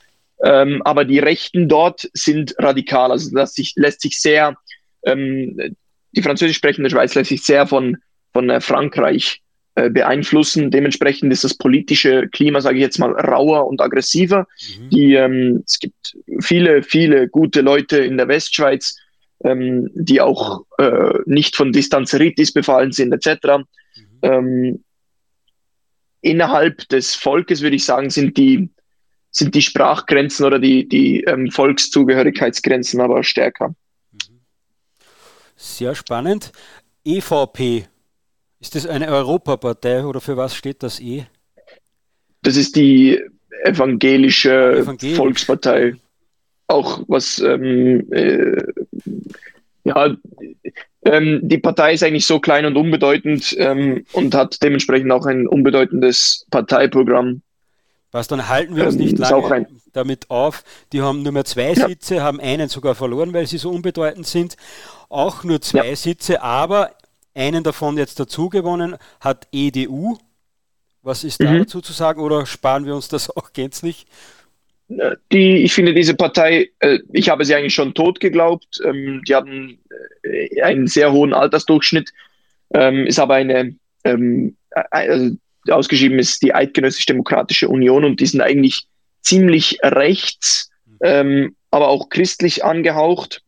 Speaker 2: ähm, aber die Rechten dort sind radikal. Also das sich, lässt sich sehr, ähm, die französisch sprechende Schweiz lässt sich sehr von, von äh, Frankreich äh, beeinflussen. Dementsprechend ist das politische Klima, sage ich jetzt mal, rauer und aggressiver. Mhm. Die, ähm, es gibt viele, viele gute Leute in der Westschweiz, ähm, die auch äh, nicht von Distanzeritis befallen sind, etc. Mhm. Ähm, innerhalb des Volkes, würde ich sagen, sind die, sind die Sprachgrenzen oder die, die ähm, Volkszugehörigkeitsgrenzen aber stärker. Mhm.
Speaker 1: Sehr spannend. EVP, ist das eine Europapartei oder für was steht das E?
Speaker 2: Das ist die evangelische Evangelisch. Volkspartei. Auch was, ähm, äh, ja, ähm, die Partei ist eigentlich so klein und unbedeutend ähm, und hat dementsprechend auch ein unbedeutendes Parteiprogramm.
Speaker 1: Was dann halten wir uns ähm, nicht lange damit auf. Die haben nur mehr zwei ja. Sitze, haben einen sogar verloren, weil sie so unbedeutend sind. Auch nur zwei ja. Sitze, aber einen davon jetzt dazu gewonnen, hat EDU. Was ist mhm. dazu zu sagen oder sparen wir uns das auch gänzlich?
Speaker 2: Die, ich finde diese Partei, äh, ich habe sie eigentlich schon tot geglaubt. Ähm, die haben äh, einen sehr hohen Altersdurchschnitt, ähm, ist aber eine, ähm, also ausgeschrieben ist die Eidgenössisch Demokratische Union und die sind eigentlich ziemlich rechts, ähm, aber auch christlich angehaucht.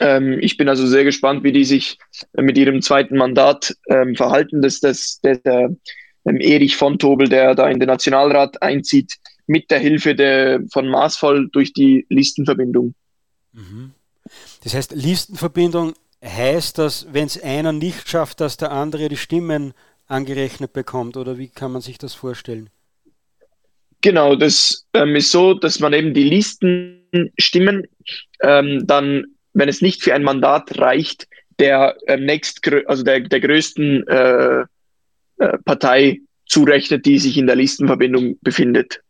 Speaker 2: Ähm, ich bin also sehr gespannt, wie die sich mit ihrem zweiten Mandat ähm, verhalten. Das, das, der, der ähm, Erich von Tobel, der da in den Nationalrat einzieht, mit der Hilfe der, von Maßvoll durch die Listenverbindung.
Speaker 1: Mhm. Das heißt, Listenverbindung heißt, dass wenn es einer nicht schafft, dass der andere die Stimmen angerechnet bekommt oder wie kann man sich das vorstellen?
Speaker 2: Genau, das ähm, ist so, dass man eben die Listenstimmen ähm, dann, wenn es nicht für ein Mandat reicht, der äh, nächst, also der, der größten äh, äh, Partei zurechnet, die sich in der Listenverbindung befindet.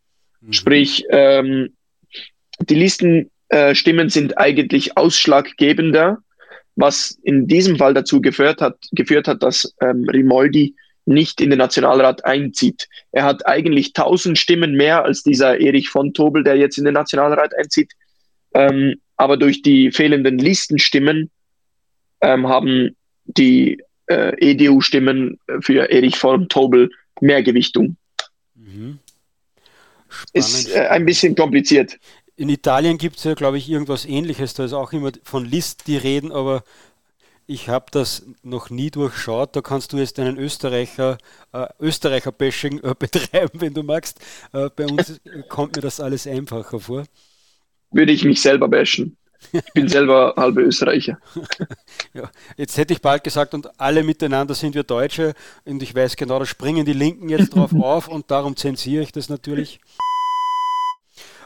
Speaker 2: Mhm. Sprich, ähm, die Listenstimmen sind eigentlich ausschlaggebender, was in diesem Fall dazu geführt hat, geführt hat dass ähm, Rimoldi nicht in den Nationalrat einzieht. Er hat eigentlich tausend Stimmen mehr als dieser Erich von Tobel, der jetzt in den Nationalrat einzieht. Ähm, aber durch die fehlenden Listenstimmen ähm, haben die äh, EDU-Stimmen für Erich von Tobel mehr Gewichtung. Mhm. Ist äh, ein bisschen kompliziert.
Speaker 1: In Italien gibt es ja, glaube ich, irgendwas ähnliches. Da ist auch immer von List die Reden, aber ich habe das noch nie durchschaut. Da kannst du jetzt einen Österreicher, äh, Österreicher-Bashing äh, betreiben, wenn du magst. Äh, bei uns kommt mir das alles einfacher vor.
Speaker 2: Würde ich mich selber bashen. Ich bin selber halber Österreicher.
Speaker 1: ja, jetzt hätte ich bald gesagt, und alle miteinander sind wir Deutsche. Und ich weiß genau, da springen die Linken jetzt drauf auf und darum zensiere ich das natürlich.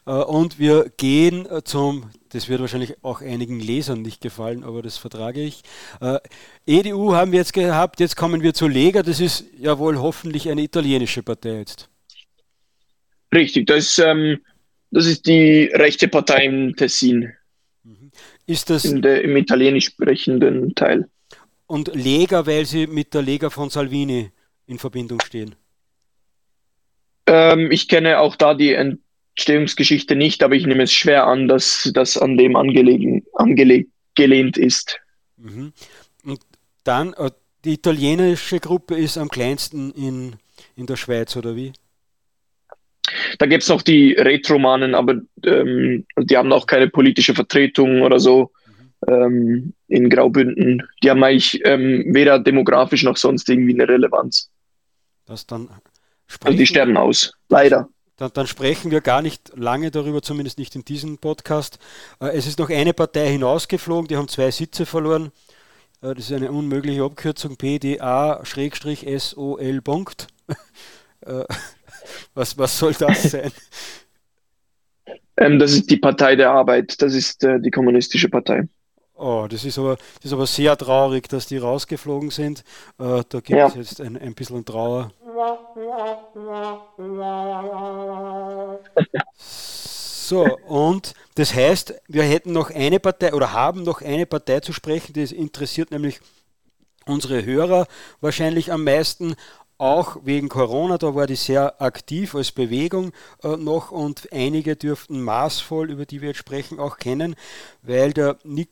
Speaker 1: Äh, und wir gehen äh, zum, das wird wahrscheinlich auch einigen Lesern nicht gefallen, aber das vertrage ich. Äh, EDU haben wir jetzt gehabt, jetzt kommen wir zu Lega, das ist ja wohl hoffentlich eine italienische Partei jetzt.
Speaker 2: Richtig, das, ähm, das ist die rechte Partei im Tessin.
Speaker 1: Mhm. Ist das
Speaker 2: der, im italienisch sprechenden Teil.
Speaker 1: Und Lega, weil sie mit der Lega von Salvini in Verbindung stehen?
Speaker 2: Ähm, ich kenne auch da die Ent Entstehungsgeschichte nicht, aber ich nehme es schwer an, dass das an dem angelegen, angelehnt ist.
Speaker 1: Mhm. Und dann, äh, die italienische Gruppe ist am kleinsten in, in der Schweiz, oder wie?
Speaker 2: Da gibt es noch die Retromanen, aber ähm, die haben auch keine politische Vertretung oder so mhm. ähm, in Graubünden. Die haben eigentlich ähm, weder demografisch noch sonst irgendwie eine Relevanz.
Speaker 1: Das dann
Speaker 2: also die sterben aus, leider
Speaker 1: dann, dann, sprechen wir gar nicht lange darüber, zumindest nicht in diesem Podcast. Äh, es ist noch eine Partei hinausgeflogen, die haben zwei Sitze verloren. Äh, das ist eine unmögliche Abkürzung, PDA-SOL. Äh, was, was soll das sein?
Speaker 2: Ähm, das ist die Partei der Arbeit, das ist äh, die kommunistische Partei.
Speaker 1: Oh, das ist aber, das ist aber sehr traurig, dass die rausgeflogen sind. Äh, da gibt es jetzt ein, ein bisschen Trauer. So, und das heißt, wir hätten noch eine Partei oder haben noch eine Partei zu sprechen, das interessiert nämlich unsere Hörer wahrscheinlich am meisten, auch wegen Corona, da war die sehr aktiv als Bewegung äh, noch und einige dürften maßvoll, über die wir jetzt sprechen, auch kennen, weil der Nik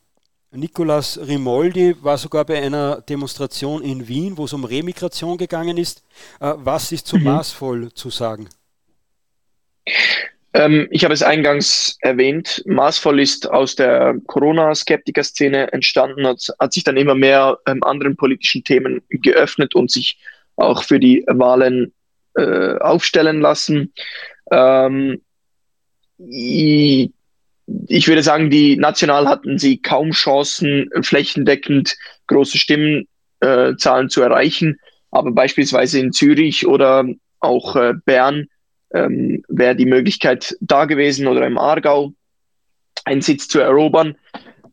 Speaker 1: Nicolas Rimoldi war sogar bei einer Demonstration in Wien, wo es um Remigration gegangen ist. Äh, was ist zu mhm. maßvoll zu sagen?
Speaker 2: Ähm, ich habe es eingangs erwähnt. Maßvoll ist aus der Corona-Skeptiker-Szene entstanden, hat, hat, sich dann immer mehr ähm, anderen politischen Themen geöffnet und sich auch für die Wahlen äh, aufstellen lassen. Ähm, ich, ich würde sagen, die national hatten sie kaum Chancen, flächendeckend große Stimmenzahlen äh, zu erreichen. Aber beispielsweise in Zürich oder auch äh, Bern ähm, wäre die Möglichkeit da gewesen oder im Aargau einen Sitz zu erobern.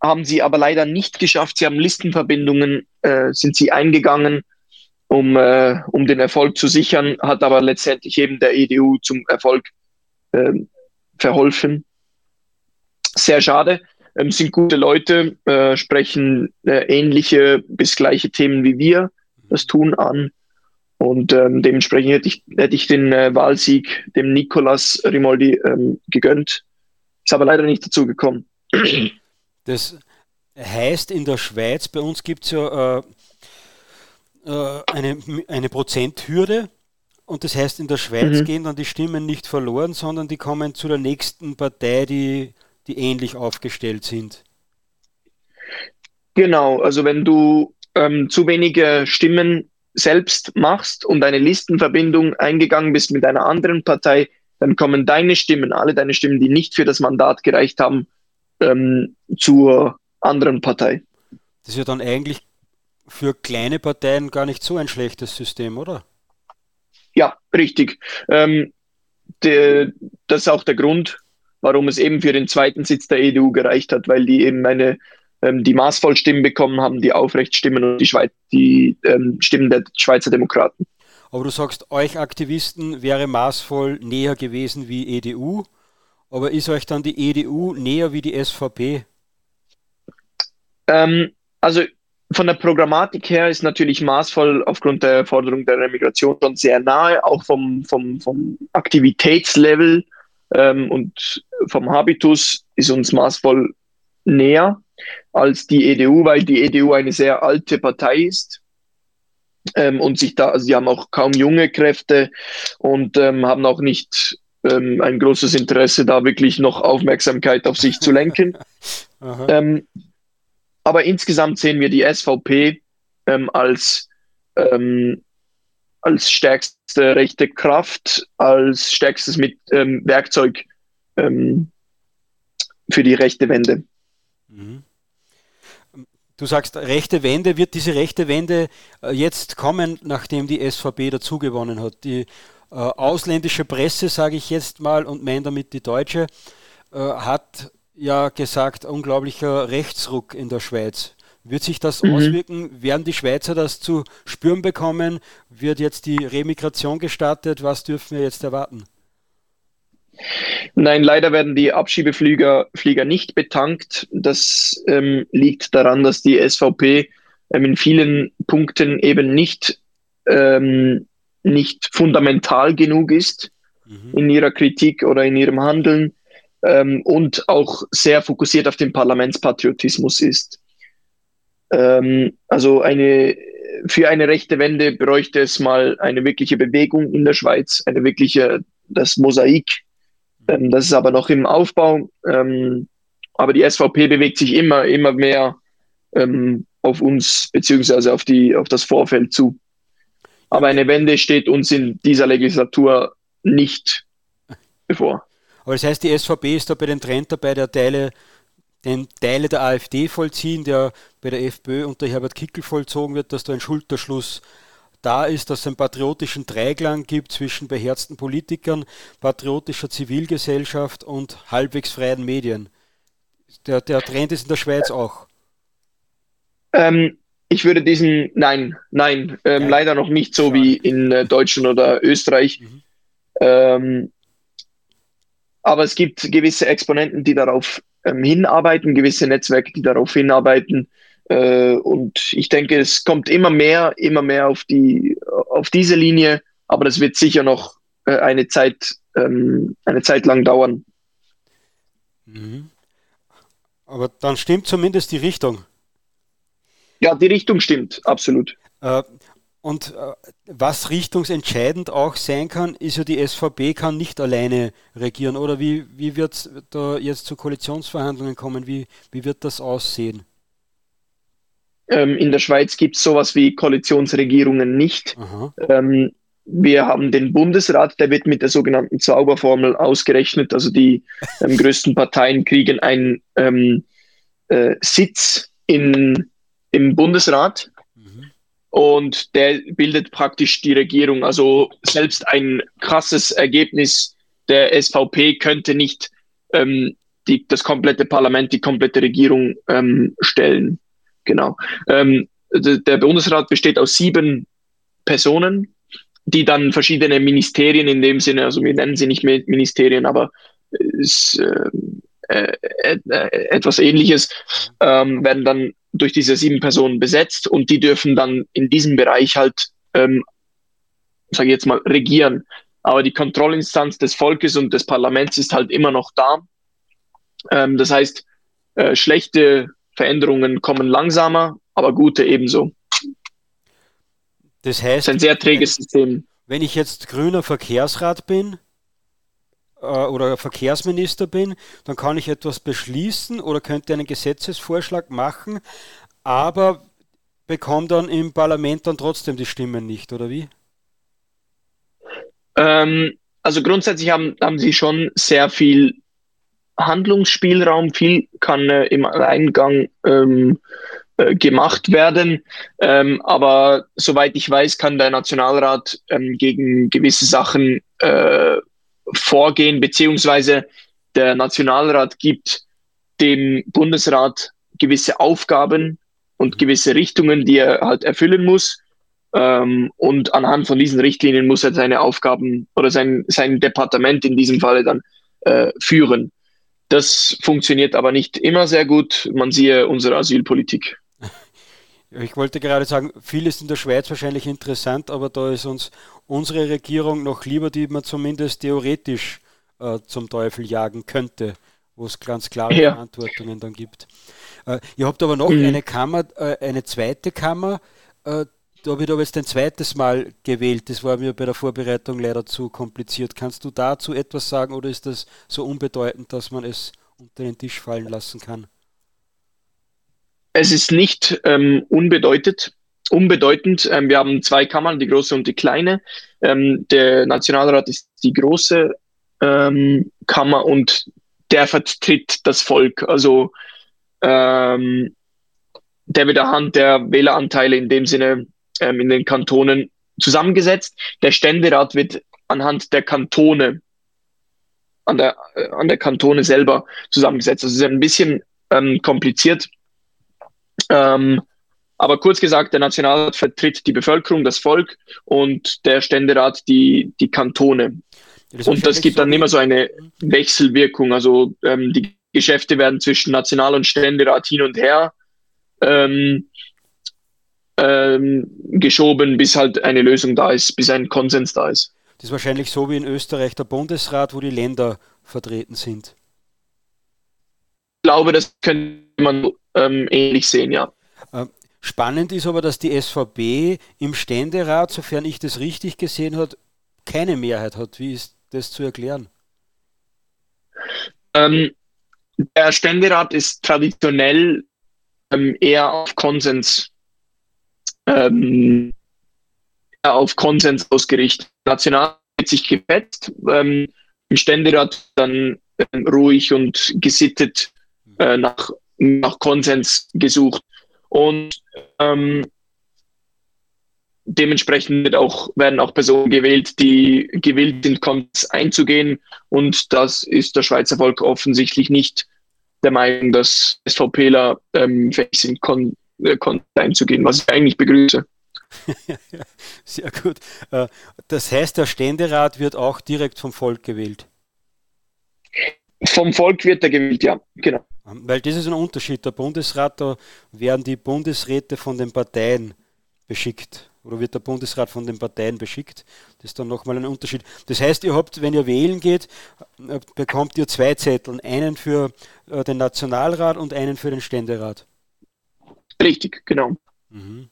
Speaker 2: Haben sie aber leider nicht geschafft. Sie haben Listenverbindungen, äh, sind sie eingegangen, um, äh, um den Erfolg zu sichern, hat aber letztendlich eben der EDU zum Erfolg äh, verholfen. Sehr schade. Ähm, sind gute Leute, äh, sprechen äh, ähnliche bis gleiche Themen wie wir das tun an. Und ähm, dementsprechend hätte ich, hätte ich den äh, Wahlsieg dem Nicolas Rimoldi ähm, gegönnt. Ist aber leider nicht dazu gekommen.
Speaker 1: Das heißt, in der Schweiz, bei uns gibt es ja äh, äh, eine, eine Prozenthürde. Und das heißt, in der Schweiz mhm. gehen dann die Stimmen nicht verloren, sondern die kommen zu der nächsten Partei, die, die ähnlich aufgestellt sind.
Speaker 2: Genau, also wenn du ähm, zu wenige Stimmen selbst machst und eine Listenverbindung eingegangen bist mit einer anderen Partei, dann kommen deine Stimmen, alle deine Stimmen, die nicht für das Mandat gereicht haben, ähm, zur anderen Partei.
Speaker 1: Das ist ja dann eigentlich für kleine Parteien gar nicht so ein schlechtes System, oder?
Speaker 2: Ja, richtig. Ähm, de, das ist auch der Grund, warum es eben für den zweiten Sitz der EDU gereicht hat, weil die eben eine ähm, die maßvoll Stimmen bekommen haben, die aufrecht stimmen und die, Schweiz, die ähm, Stimmen der Schweizer Demokraten.
Speaker 1: Aber du sagst, euch Aktivisten wäre maßvoll näher gewesen wie EDU, aber ist euch dann die EDU näher wie die SVP?
Speaker 2: Ähm, also von der Programmatik her ist natürlich maßvoll aufgrund der Forderung der Remigration schon sehr nahe, auch vom, vom, vom Aktivitätslevel ähm, und vom Habitus ist uns maßvoll näher als die EDU, weil die EDU eine sehr alte Partei ist. Ähm, und sich da, also sie haben auch kaum junge Kräfte und ähm, haben auch nicht ähm, ein großes Interesse, da wirklich noch Aufmerksamkeit auf sich zu lenken. ähm, aber insgesamt sehen wir die SVP ähm, als, ähm, als stärkste rechte Kraft, als stärkstes mit, ähm, Werkzeug ähm, für die rechte Wende. Mhm.
Speaker 1: Du sagst, rechte Wende, wird diese rechte Wende äh, jetzt kommen, nachdem die SVP dazugewonnen hat? Die äh, ausländische Presse, sage ich jetzt mal, und meine damit die deutsche, äh, hat ja gesagt, unglaublicher Rechtsruck in der Schweiz. Wird sich das mhm. auswirken? Werden die Schweizer das zu spüren bekommen? Wird jetzt die Remigration gestartet? Was dürfen wir jetzt erwarten?
Speaker 2: Nein, leider werden die Abschiebeflieger Flieger nicht betankt. Das ähm, liegt daran, dass die SVP ähm, in vielen Punkten eben nicht, ähm, nicht fundamental genug ist mhm. in ihrer Kritik oder in ihrem Handeln ähm, und auch sehr fokussiert auf den Parlamentspatriotismus ist. Ähm, also eine, für eine rechte Wende bräuchte es mal eine wirkliche Bewegung in der Schweiz, eine wirkliche, das Mosaik. Ähm, das ist aber noch im Aufbau. Ähm, aber die SVP bewegt sich immer, immer mehr ähm, auf uns beziehungsweise auf, auf das Vorfeld zu. Aber eine Wende steht uns in dieser Legislatur nicht bevor.
Speaker 1: Aber das heißt, die SVP ist da bei dem Trend dabei, der Teile, den Teile der AfD vollziehen, der bei der FPÖ unter Herbert Kickel vollzogen wird, dass da ein Schulterschluss da ist, dass es einen patriotischen Dreiklang gibt zwischen beherzten Politikern, patriotischer Zivilgesellschaft und halbwegs freien Medien. Der, der Trend ist in der Schweiz auch.
Speaker 2: Ähm, ich würde diesen, nein, nein, ähm, leider noch nicht so wie in äh, Deutschland oder Österreich. Mhm. Ähm, aber es gibt gewisse Exponenten, die darauf ähm, hinarbeiten, gewisse Netzwerke, die darauf hinarbeiten. Äh, und ich denke, es kommt immer mehr, immer mehr auf, die, auf diese Linie, aber das wird sicher noch äh, eine, Zeit, ähm, eine Zeit lang dauern.
Speaker 1: Mhm. Aber dann stimmt zumindest die Richtung.
Speaker 2: Ja, die Richtung stimmt, absolut.
Speaker 1: Äh, und äh, was richtungsentscheidend auch sein kann, ist ja, die SVP kann nicht alleine regieren. Oder wie, wie wird es da jetzt zu Koalitionsverhandlungen kommen? Wie, wie wird das aussehen?
Speaker 2: Ähm, in der Schweiz gibt es sowas wie Koalitionsregierungen nicht. Ähm, wir haben den Bundesrat, der wird mit der sogenannten Zauberformel ausgerechnet. Also die ähm, größten Parteien kriegen einen ähm, äh, Sitz in, im Bundesrat und der bildet praktisch die Regierung. Also selbst ein krasses Ergebnis der SVP könnte nicht ähm, die, das komplette Parlament, die komplette Regierung ähm, stellen. Genau. Ähm, der Bundesrat besteht aus sieben Personen, die dann verschiedene Ministerien in dem Sinne, also wir nennen sie nicht Ministerien, aber es, äh, äh, äh, etwas ähnliches, ähm, werden dann durch diese sieben Personen besetzt und die dürfen dann in diesem Bereich halt, ähm, sage ich jetzt mal, regieren. Aber die Kontrollinstanz des Volkes und des Parlaments ist halt immer noch da. Ähm, das heißt, äh, schlechte Veränderungen kommen langsamer, aber gute ebenso.
Speaker 1: Das heißt,
Speaker 2: das ist ein sehr träges System.
Speaker 1: Wenn ich jetzt grüner Verkehrsrat bin, oder Verkehrsminister bin, dann kann ich etwas beschließen oder könnte einen Gesetzesvorschlag machen, aber bekomme dann im Parlament dann trotzdem die Stimmen nicht, oder wie?
Speaker 2: Ähm, also grundsätzlich haben, haben sie schon sehr viel Handlungsspielraum, viel kann äh, im Eingang ähm, äh, gemacht werden. Ähm, aber soweit ich weiß, kann der Nationalrat ähm, gegen gewisse Sachen äh, vorgehen, beziehungsweise der Nationalrat gibt dem Bundesrat gewisse Aufgaben und gewisse Richtungen, die er halt erfüllen muss. Ähm, und anhand von diesen Richtlinien muss er seine Aufgaben oder sein, sein Departement in diesem Falle dann äh, führen. Das funktioniert aber nicht immer sehr gut. Man siehe unsere Asylpolitik.
Speaker 1: Ich wollte gerade sagen, vieles in der Schweiz wahrscheinlich interessant, aber da ist uns unsere Regierung noch lieber, die man zumindest theoretisch äh, zum Teufel jagen könnte, wo es ganz klare ja. Verantwortungen dann gibt. Äh, ihr habt aber noch mhm. eine Kammer, äh, eine zweite Kammer, äh, da habe ich aber jetzt ein zweites Mal gewählt. Das war mir bei der Vorbereitung leider zu kompliziert. Kannst du dazu etwas sagen oder ist das so unbedeutend, dass man es unter den Tisch fallen lassen kann?
Speaker 2: Es ist nicht ähm, unbedeutend. unbedeutend. Ähm, wir haben zwei Kammern, die große und die kleine. Ähm, der Nationalrat ist die große ähm, Kammer und der vertritt das Volk. Also ähm, der wird anhand der Wähleranteile in dem Sinne ähm, in den Kantonen zusammengesetzt. Der Ständerat wird anhand der Kantone an der, äh, an der Kantone selber zusammengesetzt. Das ist ein bisschen ähm, kompliziert. Ähm, aber kurz gesagt, der Nationalrat vertritt die Bevölkerung, das Volk und der Ständerat die, die Kantone. Das und das gibt so dann immer so eine Wechselwirkung. Also ähm, die Geschäfte werden zwischen National- und Ständerat hin und her ähm, ähm, geschoben, bis halt eine Lösung da ist, bis ein Konsens da ist.
Speaker 1: Das ist wahrscheinlich so wie in Österreich der Bundesrat, wo die Länder vertreten sind.
Speaker 2: Ich glaube, das könnte man ähm, ähnlich sehen, ja.
Speaker 1: Ähm, spannend ist aber, dass die SVP im Ständerat, sofern ich das richtig gesehen habe, keine Mehrheit hat. Wie ist das zu erklären?
Speaker 2: Ähm, der Ständerat ist traditionell ähm, eher auf Konsens ähm, auf Konsens ausgerichtet. National hat sich gefetzt, ähm, im Ständerat dann ähm, ruhig und gesittet äh, nach nach Konsens gesucht. Und ähm, dementsprechend auch, werden auch Personen gewählt, die gewillt sind, Konsens einzugehen. Und das ist der Schweizer Volk offensichtlich nicht der Meinung, dass SVPler ähm, fähig sind, Kon äh, Konsens einzugehen, was ich eigentlich begrüße.
Speaker 1: Sehr gut. Äh, das heißt, der Ständerat wird auch direkt vom Volk gewählt.
Speaker 2: Vom Volk wird er gewählt, ja, genau.
Speaker 1: Weil das ist ein Unterschied. Der Bundesrat, da werden die Bundesräte von den Parteien beschickt. Oder wird der Bundesrat von den Parteien beschickt? Das ist dann nochmal ein Unterschied. Das heißt, ihr habt, wenn ihr wählen geht, äh, bekommt ihr zwei Zettel. Einen für äh, den Nationalrat und einen für den Ständerat.
Speaker 2: Richtig, genau. Mhm.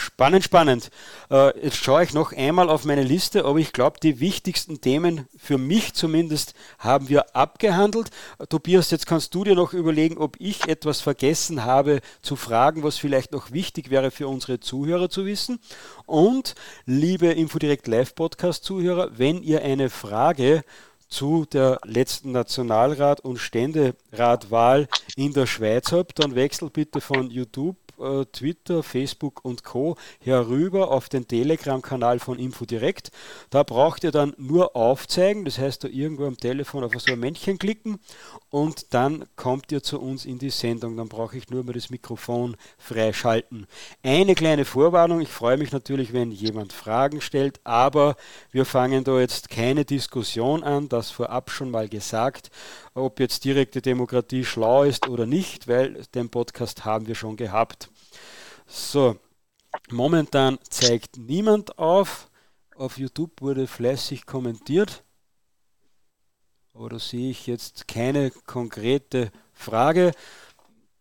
Speaker 1: Spannend, spannend. Äh, jetzt schaue ich noch einmal auf meine Liste, aber ich glaube, die wichtigsten Themen für mich zumindest haben wir abgehandelt. Tobias, jetzt kannst du dir noch überlegen, ob ich etwas vergessen habe zu fragen, was vielleicht noch wichtig wäre für unsere Zuhörer zu wissen. Und liebe Infodirect Live Podcast Zuhörer, wenn ihr eine Frage zu der letzten Nationalrat- und Ständeratwahl in der Schweiz habt, dann wechselt bitte von YouTube äh, Twitter, Facebook und Co. herüber auf den Telegram-Kanal von InfoDirect. Da braucht ihr dann nur aufzeigen, das heißt da irgendwo am Telefon auf so ein Männchen klicken und dann kommt ihr zu uns in die Sendung. Dann brauche ich nur mal das Mikrofon freischalten. Eine kleine Vorwarnung, ich freue mich natürlich, wenn jemand Fragen stellt, aber wir fangen da jetzt keine Diskussion an, das vorab schon mal gesagt, ob jetzt direkte Demokratie schlau ist oder nicht, weil den Podcast haben wir schon gehabt. So, momentan zeigt niemand auf. Auf YouTube wurde fleißig kommentiert. Aber da sehe ich jetzt keine konkrete Frage.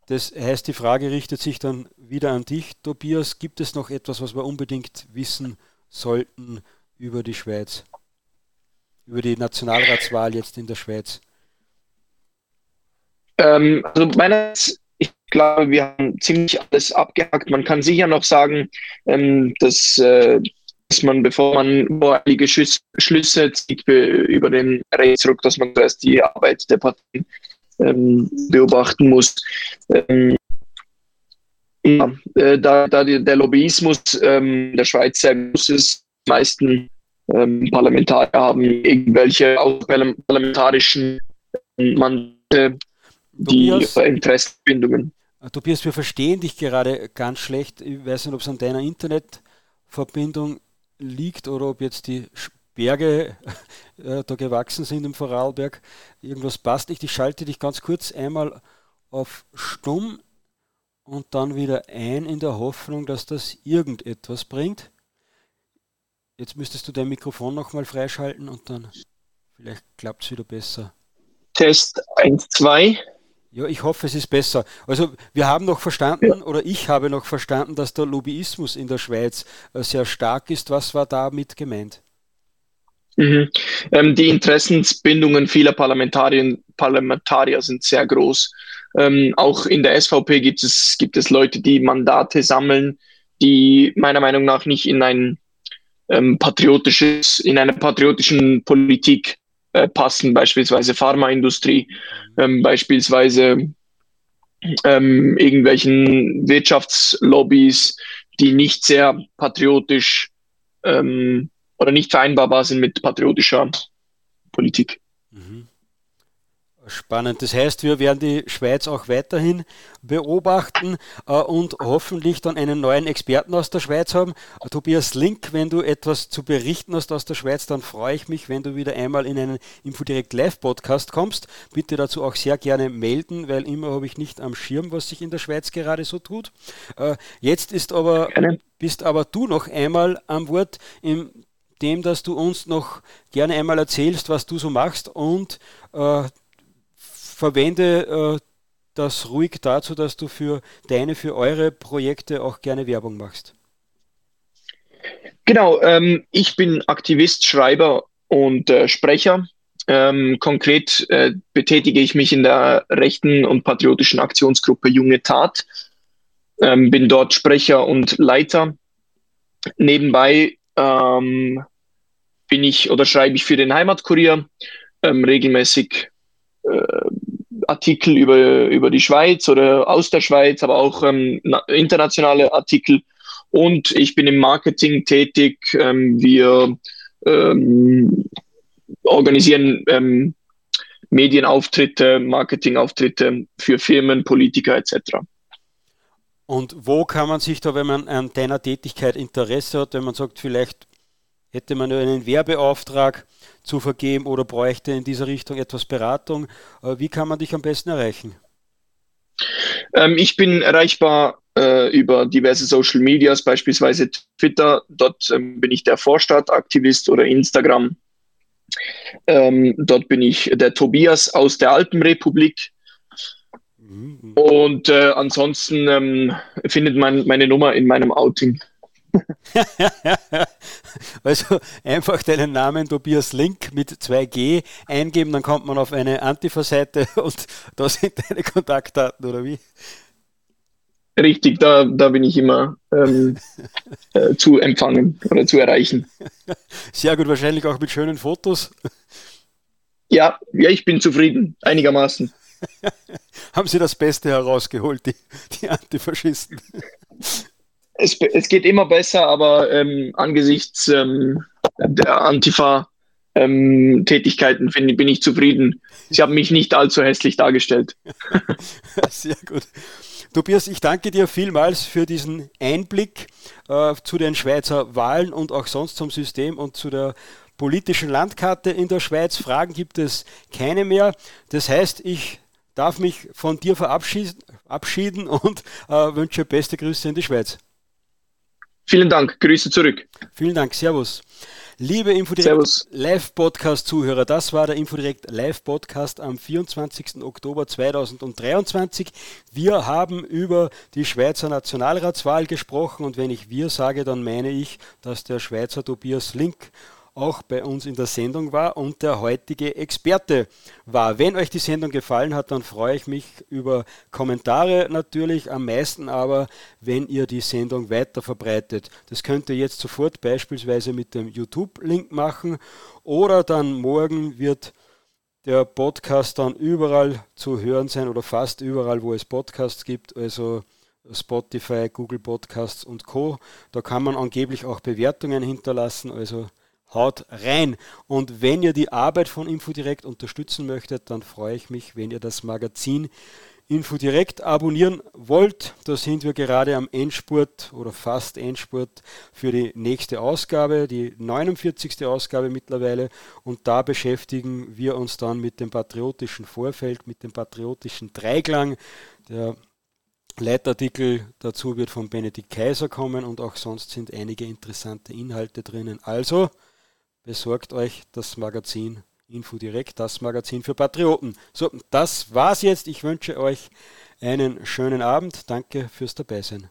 Speaker 1: Das heißt, die Frage richtet sich dann wieder an dich, Tobias. Gibt es noch etwas, was wir unbedingt wissen sollten über die Schweiz? Über die Nationalratswahl jetzt in der Schweiz?
Speaker 2: Ähm, also meinerseits ich glaube, wir haben ziemlich alles abgehakt. Man kann sicher noch sagen, ähm, dass, äh, dass man, bevor man voreilige Schlüsse zieht über den Rechtsruck, dass man zuerst die Arbeit der Parteien ähm, beobachten muss. Ähm, ja, äh, da, da die, der Lobbyismus ähm, der Schweiz sehr groß ist, die meisten ähm, Parlamentarier haben irgendwelche parlamentarischen Mandate die Tobias, Interessenbindungen.
Speaker 1: Äh, Tobias, wir verstehen dich gerade ganz schlecht. Ich weiß nicht, ob es an deiner Internetverbindung liegt oder ob jetzt die Berge äh, da gewachsen sind im Vorarlberg. Irgendwas passt nicht. Ich schalte dich ganz kurz einmal auf stumm und dann wieder ein in der Hoffnung, dass das irgendetwas bringt. Jetzt müsstest du dein Mikrofon nochmal freischalten und dann vielleicht klappt es wieder besser.
Speaker 2: Test 1, 2.
Speaker 1: Ja, ich hoffe, es ist besser. Also wir haben noch verstanden, ja. oder ich habe noch verstanden, dass der Lobbyismus in der Schweiz äh, sehr stark ist. Was war damit gemeint?
Speaker 2: Mhm. Ähm, die Interessensbindungen vieler Parlamentarier, Parlamentarier sind sehr groß. Ähm, auch in der SVP gibt es, gibt es Leute, die Mandate sammeln, die meiner Meinung nach nicht in ein ähm, patriotisches, in einer patriotischen Politik äh, passen, beispielsweise Pharmaindustrie, ähm, beispielsweise ähm, irgendwelchen Wirtschaftslobbys, die nicht sehr patriotisch ähm, oder nicht vereinbarbar sind mit patriotischer Politik. Mhm.
Speaker 1: Spannend. Das heißt, wir werden die Schweiz auch weiterhin beobachten äh, und hoffentlich dann einen neuen Experten aus der Schweiz haben. Tobias Link, wenn du etwas zu berichten hast aus der Schweiz, dann freue ich mich, wenn du wieder einmal in einen Infodirect Live Podcast kommst. Bitte dazu auch sehr gerne melden, weil immer habe ich nicht am Schirm, was sich in der Schweiz gerade so tut. Äh, jetzt ist aber, bist aber du noch einmal am Wort in dem, dass du uns noch gerne einmal erzählst, was du so machst und äh, verwende äh, das ruhig dazu, dass du für deine, für eure Projekte auch gerne Werbung machst.
Speaker 2: Genau, ähm, ich bin Aktivist, Schreiber und äh, Sprecher. Ähm, konkret äh, betätige ich mich in der rechten und patriotischen Aktionsgruppe Junge Tat. Ähm, bin dort Sprecher und Leiter. Nebenbei ähm, bin ich oder schreibe ich für den Heimatkurier ähm, regelmäßig äh, Artikel über, über die Schweiz oder aus der Schweiz, aber auch ähm, internationale Artikel. Und ich bin im Marketing tätig. Ähm, wir ähm, organisieren ähm, Medienauftritte, Marketingauftritte für Firmen, Politiker etc.
Speaker 1: Und wo kann man sich da, wenn man an deiner Tätigkeit Interesse hat, wenn man sagt, vielleicht Hätte man einen Werbeauftrag zu vergeben oder bräuchte in dieser Richtung etwas Beratung, äh, wie kann man dich am besten erreichen?
Speaker 2: Ähm, ich bin erreichbar äh, über diverse Social Medias, beispielsweise Twitter. Dort ähm, bin ich der Vorstadtaktivist oder Instagram. Ähm, dort bin ich der Tobias aus der Alpenrepublik. Mhm. Und äh, ansonsten ähm, findet man meine Nummer in meinem Outing.
Speaker 1: also einfach deinen Namen Tobias Link mit 2G eingeben, dann kommt man auf eine Antifa-Seite und da sind deine Kontaktdaten, oder wie?
Speaker 2: Richtig, da, da bin ich immer ähm, äh, zu empfangen oder zu erreichen.
Speaker 1: Sehr gut, wahrscheinlich auch mit schönen Fotos.
Speaker 2: Ja, ja, ich bin zufrieden, einigermaßen.
Speaker 1: Haben Sie das Beste herausgeholt, die, die Antifaschisten?
Speaker 2: Es, es geht immer besser, aber ähm, angesichts ähm, der Antifa-Tätigkeiten ähm, bin ich zufrieden. Sie haben mich nicht allzu hässlich dargestellt.
Speaker 1: Sehr gut. Tobias, ich danke dir vielmals für diesen Einblick äh, zu den Schweizer Wahlen und auch sonst zum System und zu der politischen Landkarte in der Schweiz. Fragen gibt es keine mehr. Das heißt, ich darf mich von dir verabschieden und äh, wünsche beste Grüße in die Schweiz.
Speaker 2: Vielen Dank, Grüße zurück.
Speaker 1: Vielen Dank, Servus. Liebe Infodirect Live-Podcast-Zuhörer, das war der Infodirect Live-Podcast am 24. Oktober 2023. Wir haben über die Schweizer Nationalratswahl gesprochen und wenn ich wir sage, dann meine ich, dass der Schweizer Tobias Link auch bei uns in der Sendung war und der heutige Experte war. Wenn euch die Sendung gefallen hat, dann freue ich mich über Kommentare natürlich, am meisten aber, wenn ihr die Sendung weiter verbreitet. Das könnt ihr jetzt sofort beispielsweise mit dem YouTube-Link machen oder dann morgen wird der Podcast dann überall zu hören sein oder fast überall, wo es Podcasts gibt, also Spotify, Google Podcasts und Co. Da kann man angeblich auch Bewertungen hinterlassen, also Haut rein. Und wenn ihr die Arbeit von Infodirect unterstützen möchtet, dann freue ich mich, wenn ihr das Magazin Infodirect abonnieren wollt. Da sind wir gerade am Endspurt oder fast Endspurt für die nächste Ausgabe, die 49. Ausgabe mittlerweile. Und da beschäftigen wir uns dann mit dem patriotischen Vorfeld, mit dem patriotischen Dreiklang. Der Leitartikel dazu wird von Benedikt Kaiser kommen und auch sonst sind einige interessante Inhalte drinnen. Also, besorgt euch das Magazin Info Direkt, das Magazin für Patrioten. So, das war's jetzt. Ich wünsche euch einen schönen Abend. Danke fürs Dabeisein.